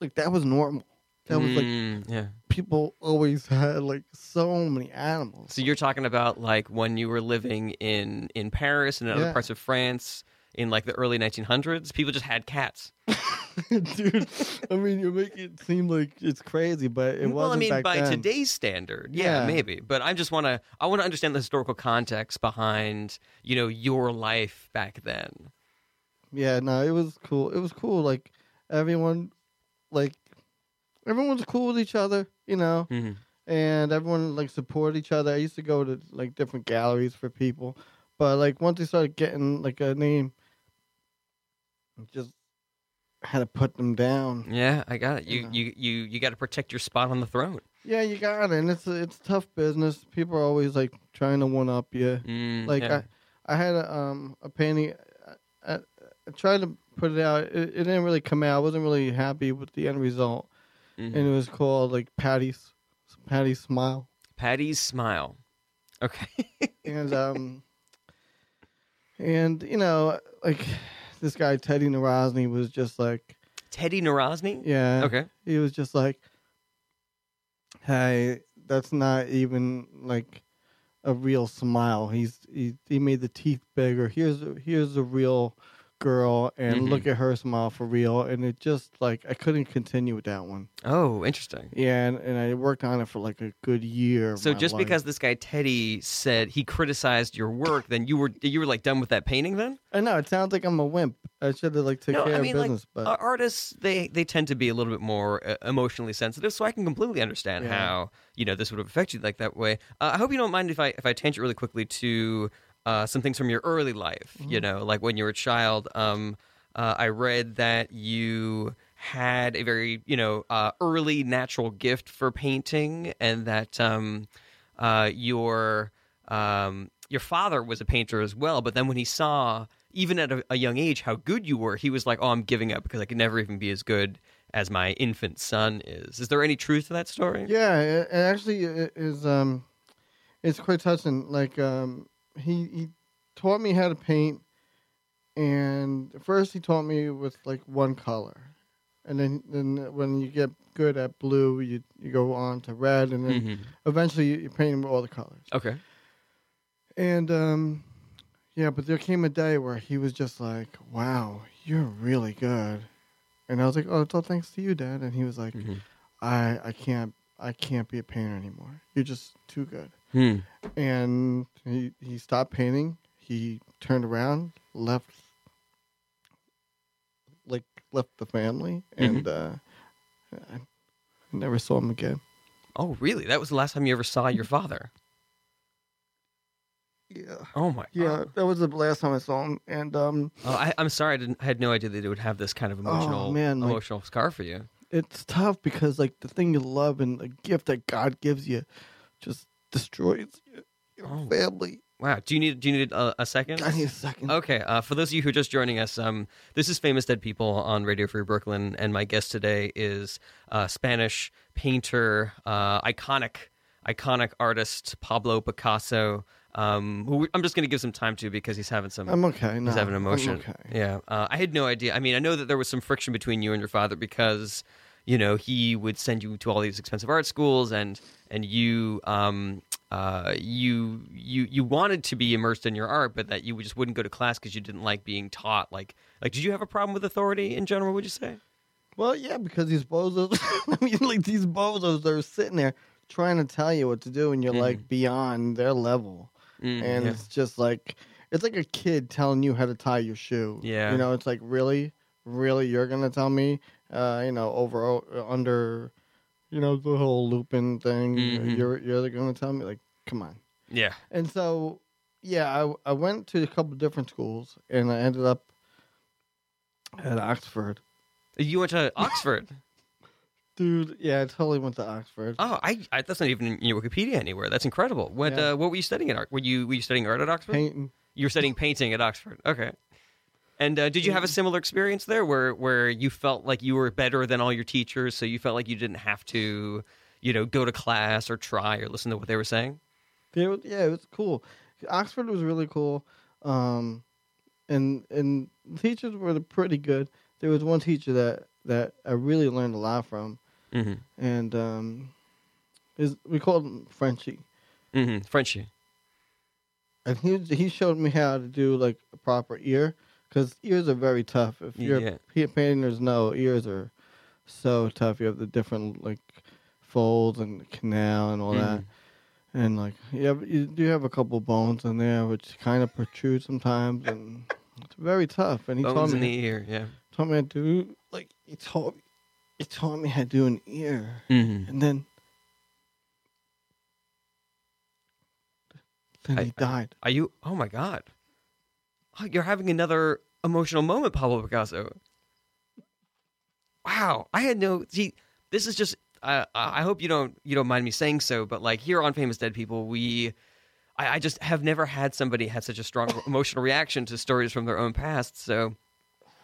Like that was normal. That was like Mm, yeah. people always had like so many animals. So you're talking about like when you were living in in Paris and in other parts of France in like the early 1900s, people just had cats. dude. I mean, you make it seem like it's crazy, but it wasn't. well, I mean, by then. today's standard, yeah, Yeah. maybe. But I just want to I want to understand the historical context behind you know your life back then. Yeah, no, it was cool. It was cool. Like everyone, like everyone's cool with each other, you know, Mm-hmm. and everyone like supported each other. I used to go to like different galleries for people, but like once they started getting like a name, just had to put them down. Yeah, I got it. You Yeah. you you you got to protect your spot on the throne. Yeah, you got it, and it's it's tough business. People are always like trying to one up you. Mm, Like yeah. I, I had a um a painting. I, I, I tried to put it out. It, it didn't really come out. I wasn't really happy with the end result, Mhm. and it was called like Patty's Patty's Smile, Patty's smile. Okay. and um, and you know like this guy Teddy Narosny was just like Teddy Narosny. yeah Okay. he was just like hey that's not even like a real smile he's he, he made the teeth bigger here's here's a real girl and Mhm. look at her smile for real and it just like i couldn't continue with that one Oh, interesting. yeah and, and i worked on it for like a good year So just life. because this guy Teddy said he criticized your work, then you were you were like done with that painting then? i know it sounds like i'm a wimp i should have like took No, care I of mean, like, business but Uh, artists they they tend to be a little bit more uh, emotionally sensitive, so I can completely understand Yeah. how you know this would have affected you like that way. Uh, I hope you don't mind if I if I tangent really quickly to uh, some things from your early life. Mm-hmm. You know, like when you were a child. Um, uh, I read that you had a very you know uh, early natural gift for painting, and that um, uh, your um, your father was a painter as well. But then when he saw, even at a, a young age, how good you were, he was like, "Oh, I'm giving up because I could never even be as good as my infant son is. Is there any truth to that story? Yeah, it, it actually is. Um, it's quite touching. Like, um, he he taught me how to paint, and first he taught me with like one color, and then then when you get good at blue, you you go on to red, and then Mhm. eventually you, you paint with all the colors. Okay. And um, yeah, but there came a day where he was just like, "Wow, you're really good," and I was like, "Oh, it's all thanks to you, Dad." And he was like, Mhm. "I I can't I can't be a painter anymore. You're just too good." Hmm. And he he stopped painting. He turned around, left, like left the family, and uh, I never saw him again. Oh, really? That was the last time you ever saw your father? Yeah. Oh my. Yeah, God. that was the last time I saw him, and um, Oh, I, I'm sorry. I didn't. I had no idea that it would have this kind of emotional, Oh, man, like- emotional scar for you. it's tough because like the thing you love and the gift that God gives you just destroys your, your Oh. family. Wow. Do you need? Do you need a, a second? I need a second. Okay, uh, for those of you who are just joining us, um, this is Famous Dead People on Radio Free Brooklyn, and my guest today is uh, Spanish painter, uh, iconic, iconic artist Pablo Picasso. Um, who I'm just going to give some time to because he's having some. I'm okay. No, he's having I'm emotion. okay. Yeah, uh, I had no idea. I mean, I know that there was some friction between you and your father because you know he would send you to all these expensive art schools, and and you um uh you you you wanted to be immersed in your art, but that you just wouldn't go to class because you didn't like being taught. Like like, did you have a problem with authority in general? Would you say? Well, yeah, because these bozos. I mean, like these bozos, they're sitting there trying to tell you what to do, and you're like beyond their level, Mm, and yeah. it's just like it's like a kid telling you how to tie your shoe. Yeah. you know, it's like really, really, you're gonna tell me, uh, you know, over under, you know, the whole looping thing. Mhm. You're you're gonna tell me like, come on. yeah. And so, yeah, I, I went to a couple different schools, and I ended up at Oxford. You went to Oxford. Dude, yeah, I totally went to Oxford. Oh, I, I that's not even in your Wikipedia anywhere. That's incredible. What Yeah. uh, what were you studying at art? Were you were you studying art at Oxford? Painting. You were studying painting at Oxford. Okay. And uh, did you have a similar experience there, where where you felt like you were better than all your teachers, so you felt like you didn't have to, you know, go to class or try or listen to what they were saying? It was, yeah, it was cool. Oxford was really cool, um, and and teachers were pretty good. There was one teacher that that I really learned a lot from, Mm-hmm. and um, his, we called him Frenchie. Mm-hmm. Frenchie. and he he showed me how to do like a proper ear because ears are very tough. If you're Yeah. painters know ears are so tough. You have the different like folds and canal and all that, Mm-hmm. and like you have you do have a couple bones in there which kind of protrude sometimes, and it's very tough. And he Bones me in the ear. Yeah. taught me how to do like he taught he taught me how to do an ear, Mm-hmm. and then. Then I- he died. Are you? Oh my God! Oh, you're having another emotional moment, Pablo Picasso. Wow, I had no. See, this is just. Uh, I hope you don't you don't mind me saying so, but like here on Famous Dead People, we. I, I just have never had somebody had such a strong emotional reaction to stories from their own past. So,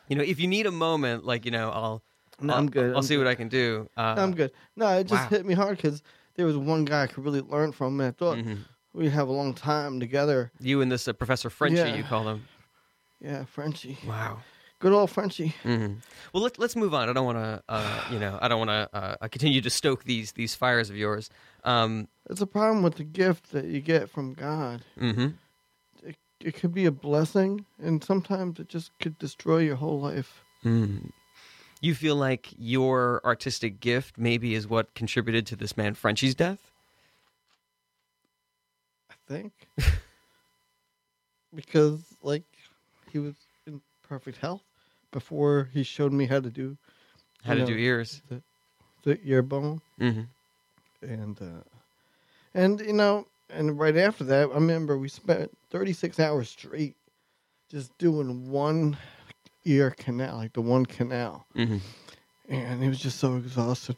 you know, if you need a moment, like you know, I'll. No, I'll, I'm good. I'll I'm see what I can do. Uh, I'm good. No, it just wow. hit me hard because there was one guy I could really learn from, and I thought mhm. we'd have a long time together. You and this uh, Professor Frenchie, Yeah. you call him. Yeah, Frenchie. Wow. Good old Frenchie. hmm Well, let's let's move on. I don't want to, uh, you know, I don't want to uh, continue to stoke these these fires of yours. Um, It's a problem with the gift that you get from God. hmm It, it could be a blessing, and sometimes it just could destroy your whole life. Mm. You feel like your artistic gift maybe is what contributed to this man Frenchie's death. I think. because, like, he was in perfect health before he showed me how to do How to know, do ears. the ear bone. hmm and uh, and you know, and right after that, I remember we spent 36 hours straight just doing one ear canal, like the one canal, hmm and it was just so exhausted.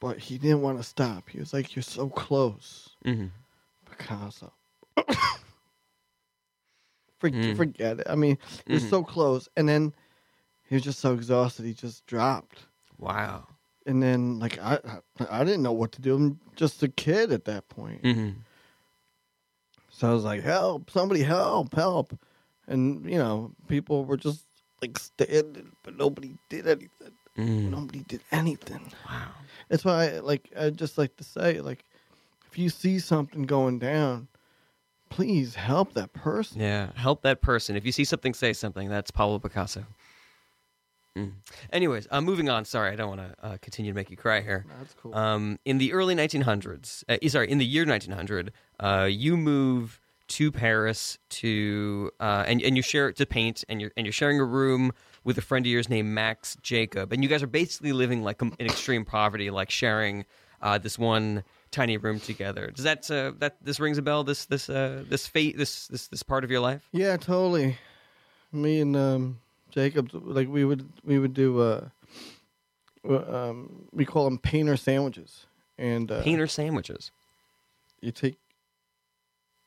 But he didn't want to stop. He was like, "You're so close, hmm Picasso." For, Mm. Forget it. I mean, he was Mhm. so close, and then he was just so exhausted. He just dropped. Wow. And then like I I didn't know what to do. I'm just a kid at that point. hmm So I was like, "Help! Somebody help! Help!" And you know, people were just like standing, but nobody did anything. Mm. Nobody did anything. Wow. That's why, I, like, I just like to say, like, if you see something going down, please help that person. Yeah, help that person. If you see something, say something. That's Pablo Picasso. Mm. Anyways, uh, moving on. Sorry, I don't want to uh, continue to make you cry here. That's cool. Um, in the early 1900s, uh, sorry, in the year 1900, uh, you move to Paris to uh, and and you share to paint, and you're and you're sharing a room with a friend of yours named Max Jacob, and you guys are basically living like in extreme poverty, like sharing uh, this one tiny room together. Does that uh, that this rings a bell? This this uh, this fate this this this part of your life? yeah, totally. Me and um, Jacob, like, we would we would do. Uh, uh, um, we call them painter sandwiches, and uh, Painter sandwiches. you take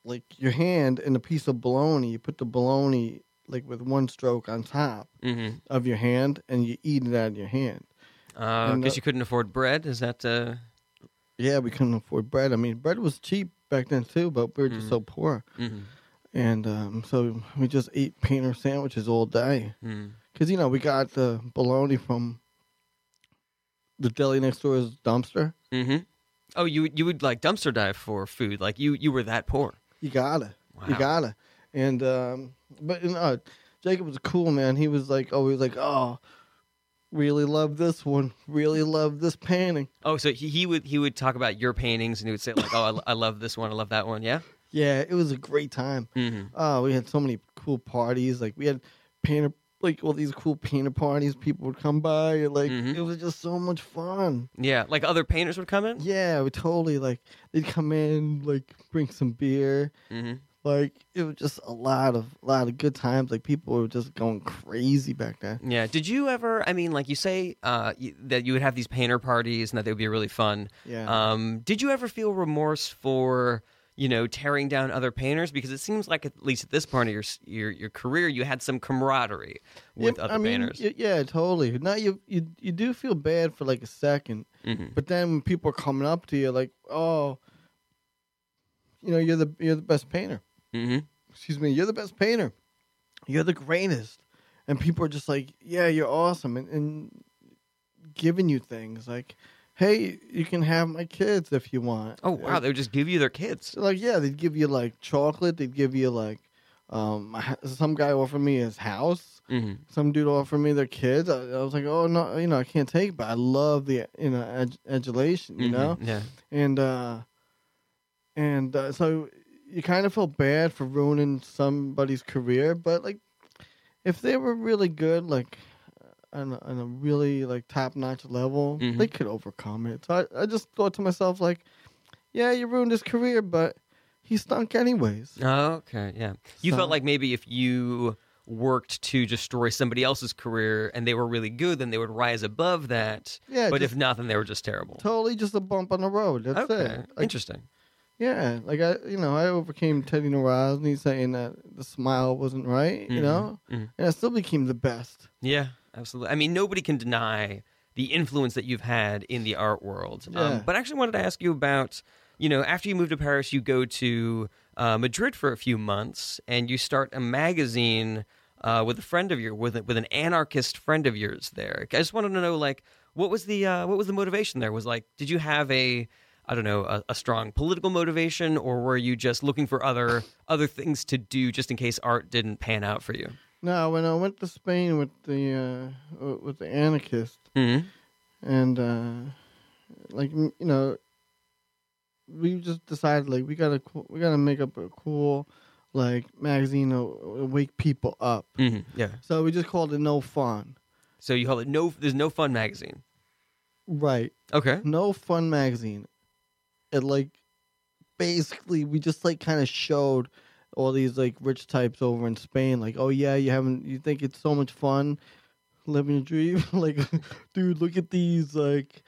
like your hand and a piece of bologna. You put the bologna like with one stroke on top Mm-hmm. of your hand, and you eat it out of your hand. Uh, because the- you couldn't afford bread. Is that? Uh, Yeah, we couldn't afford bread. I mean, bread was cheap back then too, but we were just Mhm. so poor, mhm, and um, so we just ate painter sandwiches all day. Because you know we got the bologna from the deli next door's dumpster. Mm-hmm. Oh, you you would like dumpster dive for food? Like you you were that poor? You gotta, you gotta. And um, but you know, Jacob was cool man. He was like always like, oh, really love this one. Really love this painting. Oh, so he, he would he would talk about your paintings and he would say like, oh, I, I love this one, I love that one. Yeah. Yeah, it was a great time. Mm-hmm. Oh, we had so many cool parties. Like we had painter, like all these cool painter parties. People would come by, and like Mhm. it was just so much fun. Yeah, like other painters would come in. Yeah, we totally like they'd come in, like bring some beer. Mm-hmm. Like it was just a lot of a lot of good times. Like people were just going crazy back then. Yeah. Did you ever? I mean, like you say uh, you, that you would have these painter parties and that they would be really fun. Yeah. Um, did you ever feel remorse for you know tearing down other painters? Because it seems like at least at this part of your your your career, you had some camaraderie with Yeah, other I mean, painters. y- yeah, totally. Now you you you do feel bad for like a second, Mhm. but then when people are coming up to you like, oh, you know, you're the you're the best painter. Mhm. excuse me, you're the best painter. You're the greatest. And people are just like, yeah, you're awesome. And, and giving you things like, hey, you can have my kids if you want. Oh wow, they would just give you their kids. Like, yeah, they'd give you like chocolate. They'd give you like, um, some guy offered me his house. hmm Some dude offered me their kids. I, I was like, oh, no, you know, I can't take it, but I love the, you know, adulation, you know? Yeah. and uh and uh, so you kind of feel bad for ruining somebody's career but like if they were really good like on a, on a really like top notch level Mhm. they could overcome it so I, I just thought to myself like yeah you ruined his career but he stunk anyways Oh, okay. Yeah. You So- felt like maybe if you worked to destroy somebody else's career and they were really good, then they would rise above that. Yeah, But just- if not, then they were just terrible. totally just a bump on the road that's okay. it Like, Interesting. Yeah like i you know i overcame teddy Narazny saying that the smile wasn't right you Mhm. know Mhm. and i still became the best Yeah, absolutely. I mean, nobody can deny the influence that you've had in the art world. Yeah. Um, but I actually wanted to ask you about, you know, after you move to Paris, you go to uh, Madrid for a few months and you start a magazine uh, with a friend of yours, with with an anarchist friend of yours. There, I just wanted to know, like, what was the uh, what was the motivation there? Was like, did you have a I don't know, a, a strong political motivation, or were you just looking for other other things to do just in case art didn't pan out for you? No, when I went to Spain with the uh, with the anarchist, Mm-hmm. and uh, like you know, we just decided like we gotta we gotta make up a cool like magazine to wake people up. Mm-hmm. Yeah. So we just called it No Fun. So you call it no? There's no fun magazine. Right, Okay. No Fun magazine. It like basically we just like kind of showed all these like rich types over in Spain like oh yeah you haven't you think it's so much fun living a dream like dude look at these like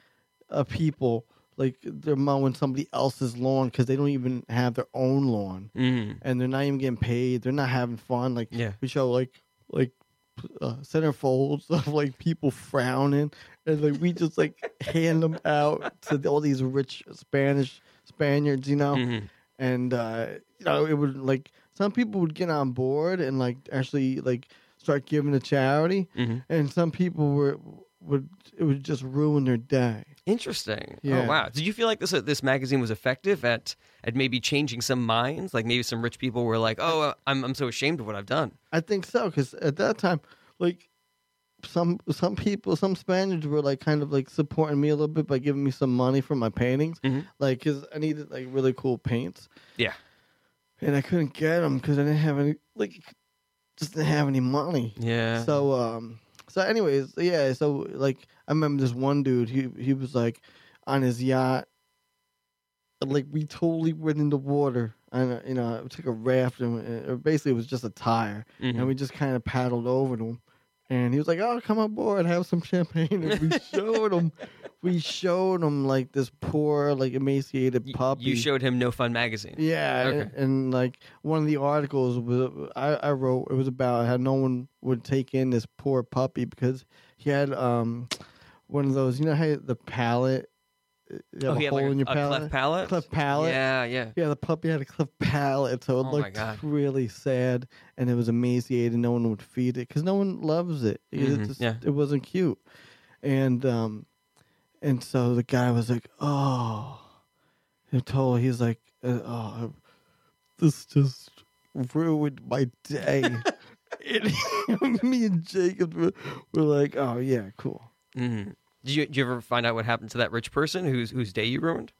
uh, people like they're mowing somebody else's lawn because they don't even have their own lawn Mm-hmm. and they're not even getting paid they're not having fun like Yeah. we show like like uh, centerfolds of like people frowning, and like we just like hand them out to all these rich Spanish Spaniards, you know, Mhm. and uh, you know it would like some people would get on board and like actually like start giving to charity, Mhm. and some people were would it would just ruin their day. Interesting. Oh wow. Did you feel like this uh, this magazine was effective at at maybe changing some minds? Like maybe some rich people were like, "Oh, uh, I'm I'm so ashamed of what I've done." I think so because at that time, like some some people, some Spaniards were like kind of like supporting me a little bit by giving me some money for my paintings, Mhm. like because I needed like really cool paints, Yeah. and I couldn't get them because I didn't have any like just didn't have any money. Yeah. So um, so anyways, yeah. So like I remember this one dude. He he was like on his yacht. Like we totally went in the water, and you know, it took a raft, and uh, basically it was just a tire Mhm. and we just kind of paddled over to him. And he was like, "Oh, come aboard, have some champagne." And we showed him, we showed him like this poor, like emaciated puppy. You showed him No Fun magazine. yeah, Okay. and, and, like one of the articles was I, I wrote. It was about how no one would take in this poor puppy because he had um one of those. You know how the palate, you have Oh, a hole like in your a palate, cleft palate. cleft palate. Yeah, yeah. Yeah, the puppy had a cleft palate, so it Oh looked really sad, and it was emaciated. No one would feed it because no one loves it. It, Mhm, just, yeah. it wasn't cute, and um, and so the guy was like, "Oh," he told he's like, uh, "Oh, this just ruined my day." and me and Jacob were, were like, "Oh yeah, cool." hmm Did you, did you ever find out what happened to that rich person whose whose day you ruined?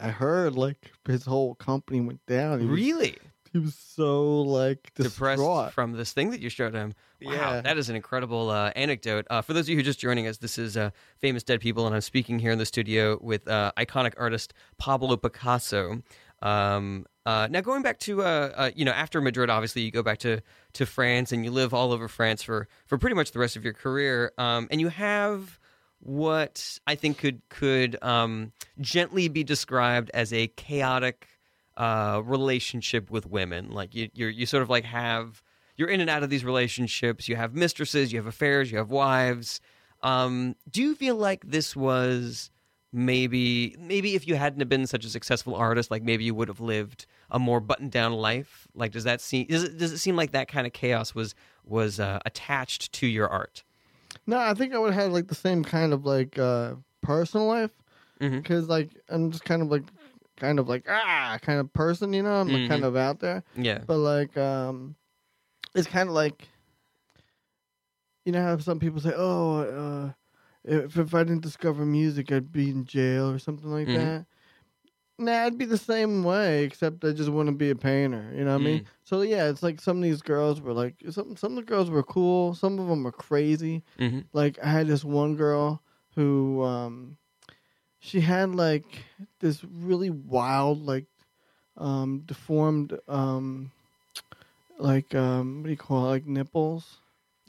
I heard like his whole company went down. He was, Really? he was so like Depressed from this thing that you showed him. Wow, Yeah. that is an incredible uh, anecdote. Uh, for those of you who are just joining us, this is uh, Famous Dead People, and I'm speaking here in the studio with uh, iconic artist Pablo Picasso. Um, uh, now, going back to uh, uh, you know after Madrid, obviously you go back to to France and you live all over France for for pretty much the rest of your career, um, and you have what I think could could um, gently be described as a chaotic uh, relationship with women. Like you, you're you sort of like have you're in and out of these relationships. You have mistresses, you have affairs, you have wives. Um, do you feel like this was maybe maybe if you hadn't have been such a successful artist, like maybe you would have lived a more buttoned down life? Like does that seem does it, does it seem like that kind of chaos was was uh, attached to your art? No, I think I would have had like the same kind of like uh personal life because like I'm just kind of like kind of like ah kind of person, you know. I'm like, kind of out there, Yeah. but like um, it's kind of like you know how some people say, oh, uh, if if I didn't discover music, I'd be in jail or something like Mhm. that. Nah, I'd be the same way, except I just wouldn't be a painter. You know what I mean? Mm. So yeah, it's like some of these girls were like some some of the girls were cool, some of them were crazy hmm like I had this one girl who um she had like this really wild like um deformed um like um what do you call it like nipples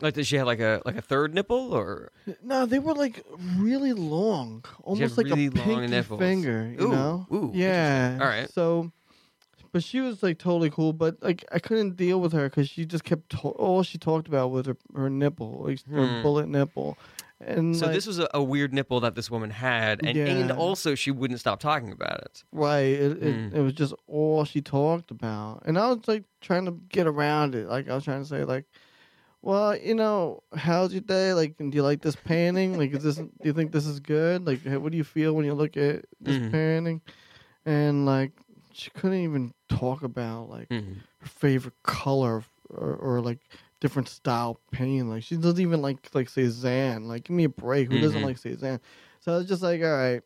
Like did she have like a like a third nipple or no they were like really long almost like really a long pinky nipples. finger you Ooh, know ooh, yeah. All right. so but she was like totally cool but like i couldn't deal with her because she just kept to- all she talked about was her, her nipple like her Hmm. bullet nipple and So like, this was a, a weird nipple that this woman had, and, and also she wouldn't stop talking about it. Right. It, it, Mm. it was just all she talked about. And I was like trying to get around it. Like I was trying to say like, well, you know, how's your day? Like, do you like this painting? Like, is this, do you think this is good? Like, what do you feel when you look at this Mhm. painting? And like, she couldn't even talk about like Mhm. her favorite color or, or like different style painting. Like, she doesn't even like, like Cezanne. Like, give me a break. Who doesn't Mhm. like Cezanne? So I was just like, all right,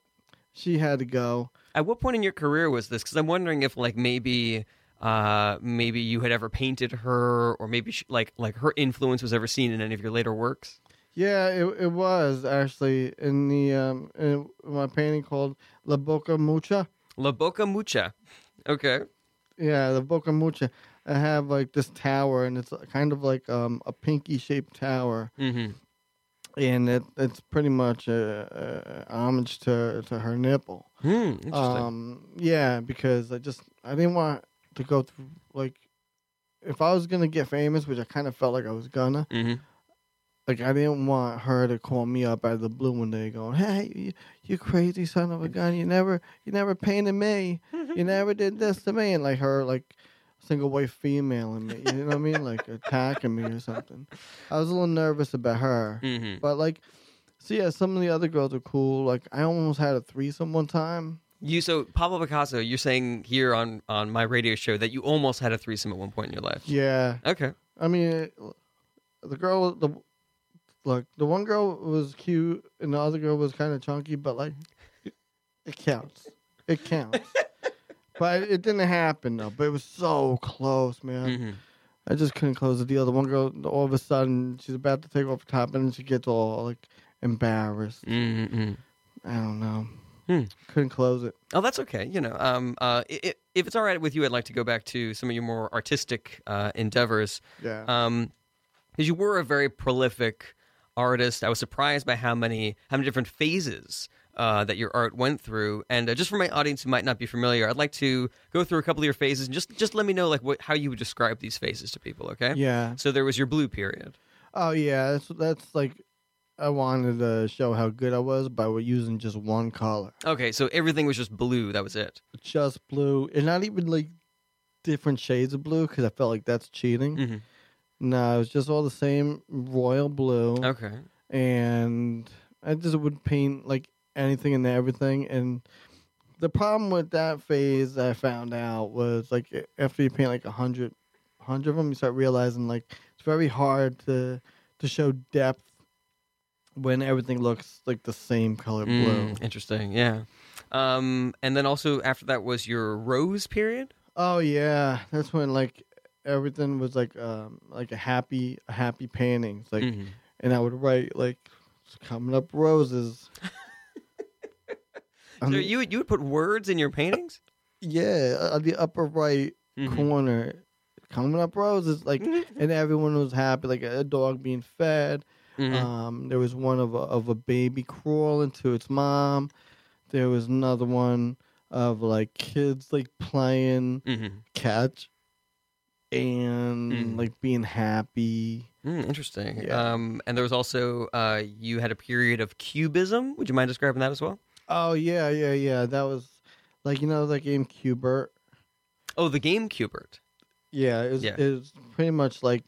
she had to go. At what point in your career was this? Because I'm wondering if like maybe. Uh, maybe you had ever painted her, or maybe she, like like her influence was ever seen in any of your later works. Yeah, it it was actually in the um in my painting called La Boca Mucha. La Boca Mucha. Okay. Yeah, La Boca Mucha. I have like this tower, and it's kind of like um a pinky shaped tower, Mm-hmm. and it it's pretty much a, a homage to to her nipple. Hmm. Interesting. Um, yeah, because I just I didn't want to go through like if I was gonna get famous, which I kind of felt like I was gonna, hmm like I didn't want her to call me up out of the blue one day, going, "Hey, you, you crazy son of a gun! You never, you never painted me. You never did this to me," and like her, like single white female in me. You know what I mean? Like attacking me or something. I was a little nervous about her, hmm but like, so yeah, some of the other girls are cool. Like I almost had a threesome one time. You so Pablo Picasso, you're saying here on on my radio show that you almost had a threesome at one point in your life. Yeah, Okay. I mean, the girl, the look, the one girl was cute, and the other girl was kind of chunky, but like, it, counts. It counts. but it didn't happen though. But it was so close, man. hmm I just couldn't close the deal. The one girl, all of a sudden, she's about to take off the top, and she gets all like embarrassed. hmm I don't know. Hmm. Couldn't close it. Oh, that's okay. You know, um, uh, if it's all right with you, I'd like to go back to some of your more artistic uh, endeavors. Yeah. Um, because you were a very prolific artist. I was surprised by how many how many different phases uh, that your art went through. And uh, just for my audience who might not be familiar, I'd like to go through a couple of your phases and just just let me know like what how you would describe these phases to people. Okay. yeah. So there was your blue period. Oh yeah. That's that's like. I wanted to show how good I was by using just one color. Okay, so everything was just blue. That was it. just blue, and not even like different shades of blue because I felt like that's cheating. hmm No, it was just all the same royal blue, Okay. and I just would paint like anything and everything. And the problem with that phase I found out was like after you paint like a hundred, hundred of them, you start realizing like it's very hard to to show depth when everything looks like the same color blue. Mm, interesting. Yeah. Um, and then also after that was your rose period. Oh yeah, that's when like everything was like um like a happy a happy paintings like Mhm. and I would write like coming up roses. So you you would put words in your paintings. yeah, on the upper right Mhm. corner, coming up roses. Like and everyone was happy, like a dog being fed. Mhm. Um, there was one of a, of a baby crawling to its mom. There was another one of like kids like playing Mhm. catch and Mm. like being happy. Mm, interesting. Yeah. Um, and there was also uh, you had a period of cubism. Would you mind describing that as well? Oh yeah, yeah, yeah. That was like you know that game Q*bert. Oh, the game Q*bert. Yeah, it was. Yeah. It was pretty much like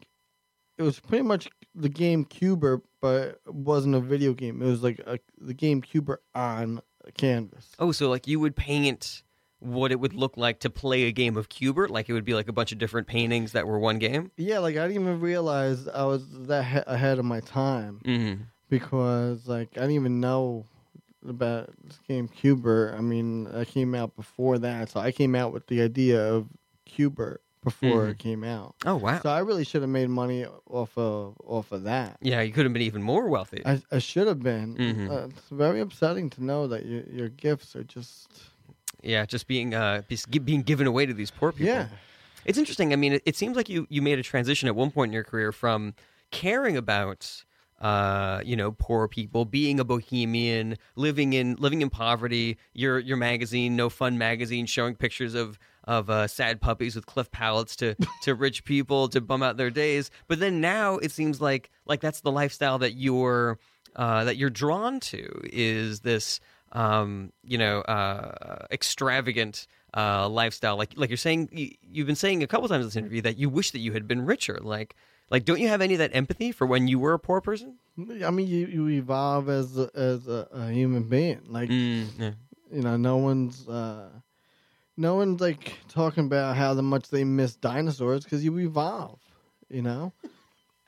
it was pretty much the game Q*bert, er, but it wasn't a video game. It was like a, the game Q*bert er on a canvas. Oh, so like you would paint what it would look like to play a game of Q*bert, er? like it would be like a bunch of different paintings that were one game. Yeah, like I didn't even realize I was that he- ahead of my time Mm-hmm. because like I didn't even know about this game Q*bert. I mean, I came out before that, so I came out with the idea of Q*bert before Mhm. it came out. Oh wow. So I really should have made money off of off of that. yeah, you could have been even more wealthy. I, I should have been. Mhm. Uh, it's very upsetting to know that your your gifts are just yeah, just being uh, being given away to these poor people. yeah. It's interesting. I mean, it, it seems like you you made a transition at one point in your career from caring about uh, you know poor people, being a bohemian, living in living in poverty. Your your magazine, No Fun magazine, showing pictures of of uh, sad puppies with cleft palates to to rich people to bum out their days. But then now it seems like like that's the lifestyle that you're uh, that you're drawn to is this um, you know uh, extravagant uh, lifestyle. Like like you're saying, you, you've been saying a couple times in this interview that you wish that you had been richer. Like like don't you have any of that empathy for when you were a poor person? I mean, you, you evolve as a, as a, a human being. Like Mm, yeah. you know, no one's uh, no one's like talking about how much they miss dinosaurs because you evolve. You know,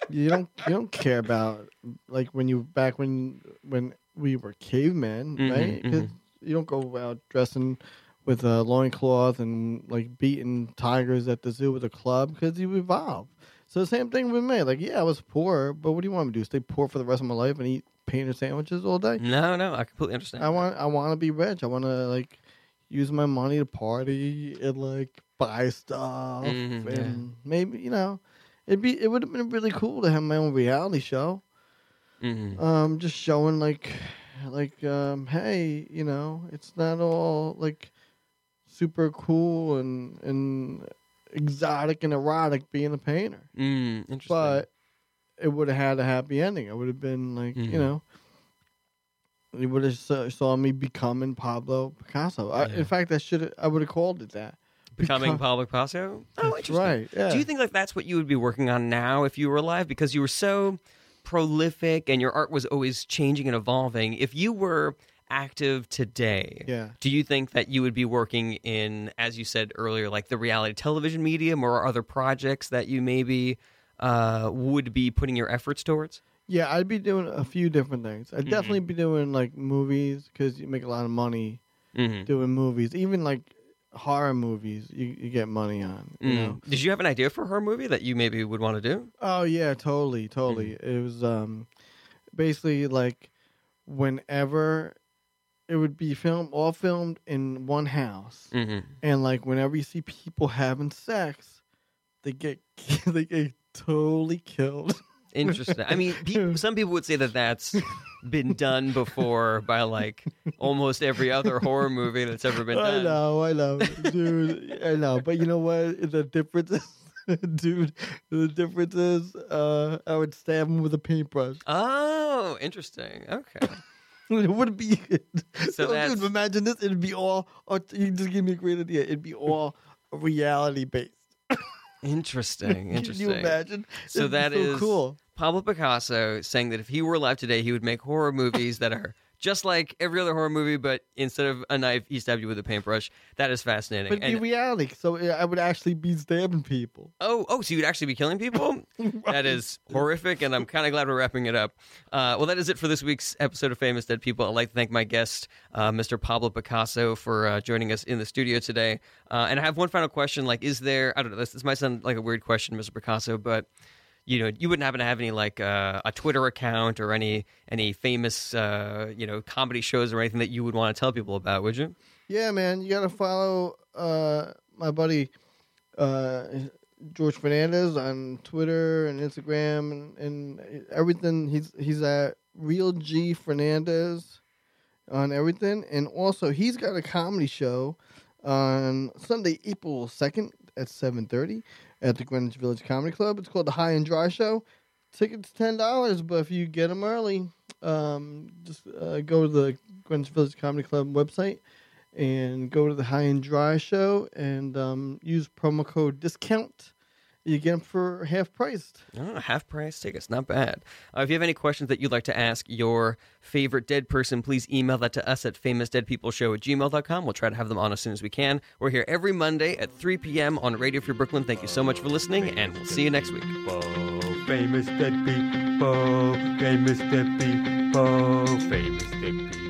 you don't you don't care about like when you back when when we were cavemen, Mhm, right? 'Cause you don't go out dressing with a loincloth and like beating tigers at the zoo with a club because you evolve. So the same thing with me. Like, yeah, I was poor, but what do you want me to do? Stay poor for the rest of my life and eat painter sandwiches all day? No, no, I completely understand. I want I want to be rich. I want to like use my money to party and like buy stuff yeah. and maybe you know it'd be it would have been really cool to have my own reality show. Mhm. Um, just showing like like um, hey, you know, it's not all like super cool and and exotic and erotic being a painter. Mm. But it would have had a happy ending. It would have been like Mhm. you know, you would have saw, saw me becoming Pablo Picasso. I, Yeah. In fact, I should I would have called it that. becoming Pablo Picasso. Oh, That's interesting. right. Yeah. Do you think like that's what you would be working on now if you were alive? Because you were so prolific and your art was always changing and evolving. If you were active today, Yeah. do you think that you would be working in, as you said earlier, like the reality television medium or other projects that you maybe uh, would be putting your efforts towards? Yeah, I'd be doing a few different things. I'd Mhm. definitely be doing like movies because you make a lot of money Mm-hmm. doing movies. Even like horror movies, you, you get money on. You know. Did you have an idea for a horror movie that you maybe would want to do? Oh yeah, totally, totally. Mm-hmm. It was um basically like whenever it would be filmed all filmed in one house. Mm-hmm. And like whenever you see people having sex, they get they get totally killed. Interesting. I mean, people, some people would say that that's been done before by like almost every other horror movie that's ever been done. I know, I know, dude. I know, but you know what? The difference is, dude. The difference is, uh, I would stab him with a paintbrush. Oh, interesting. Okay. It would be. So dude, imagine this. It'd be all. Oh, you just gave me a great idea. It'd be all reality based. Interesting. Can Interesting. you imagine? So It'd that so is cool. Pablo Picasso saying that if he were alive today, he would make horror movies that are just like every other horror movie, but instead of a knife, he stabbed you with a paintbrush. That is fascinating. But it'd be And- reality, so I would actually be stabbing people. Oh, oh, so you'd actually be killing people? That is horrific, and I'm kind of glad we're wrapping it up. Uh, well, that is it for this week's episode of Famous Dead People. I'd like to thank my guest, uh, Mr. Pablo Picasso, for uh, joining us in the studio today. Uh, and I have one final question: like, is there? I don't know. This, this might sound like a weird question, Mr. Picasso, but you know, you wouldn't happen to have any like uh, a Twitter account or any any famous uh, you know comedy shows or anything that you would want to tell people about, would you? Yeah, man, you gotta follow uh, my buddy uh, George Fernandez on Twitter and Instagram and, and everything. He's he's at Real G Fernandez on everything, and also he's got a comedy show on Sunday, April second at seven thirty at the Greenwich Village Comedy Club. It's called the High and Dry Show. Tickets ten dollars, but if you get them early, um, just uh, go to the Greenwich Village Comedy Club website and go to the High and Dry show and um, use promo code discount. You get them for half priced. Oh, half price tickets, not bad. Uh, if you have any questions that you'd like to ask your favorite dead person, please email that to us at famousdeadpeopleshow at gmail.com. We'll try to have them on as soon as we can. We're here every Monday at 3 p.m. on Radio Free Brooklyn. Thank you so much for listening, and we'll see you next week. famous dead people, famous dead people, famous dead people.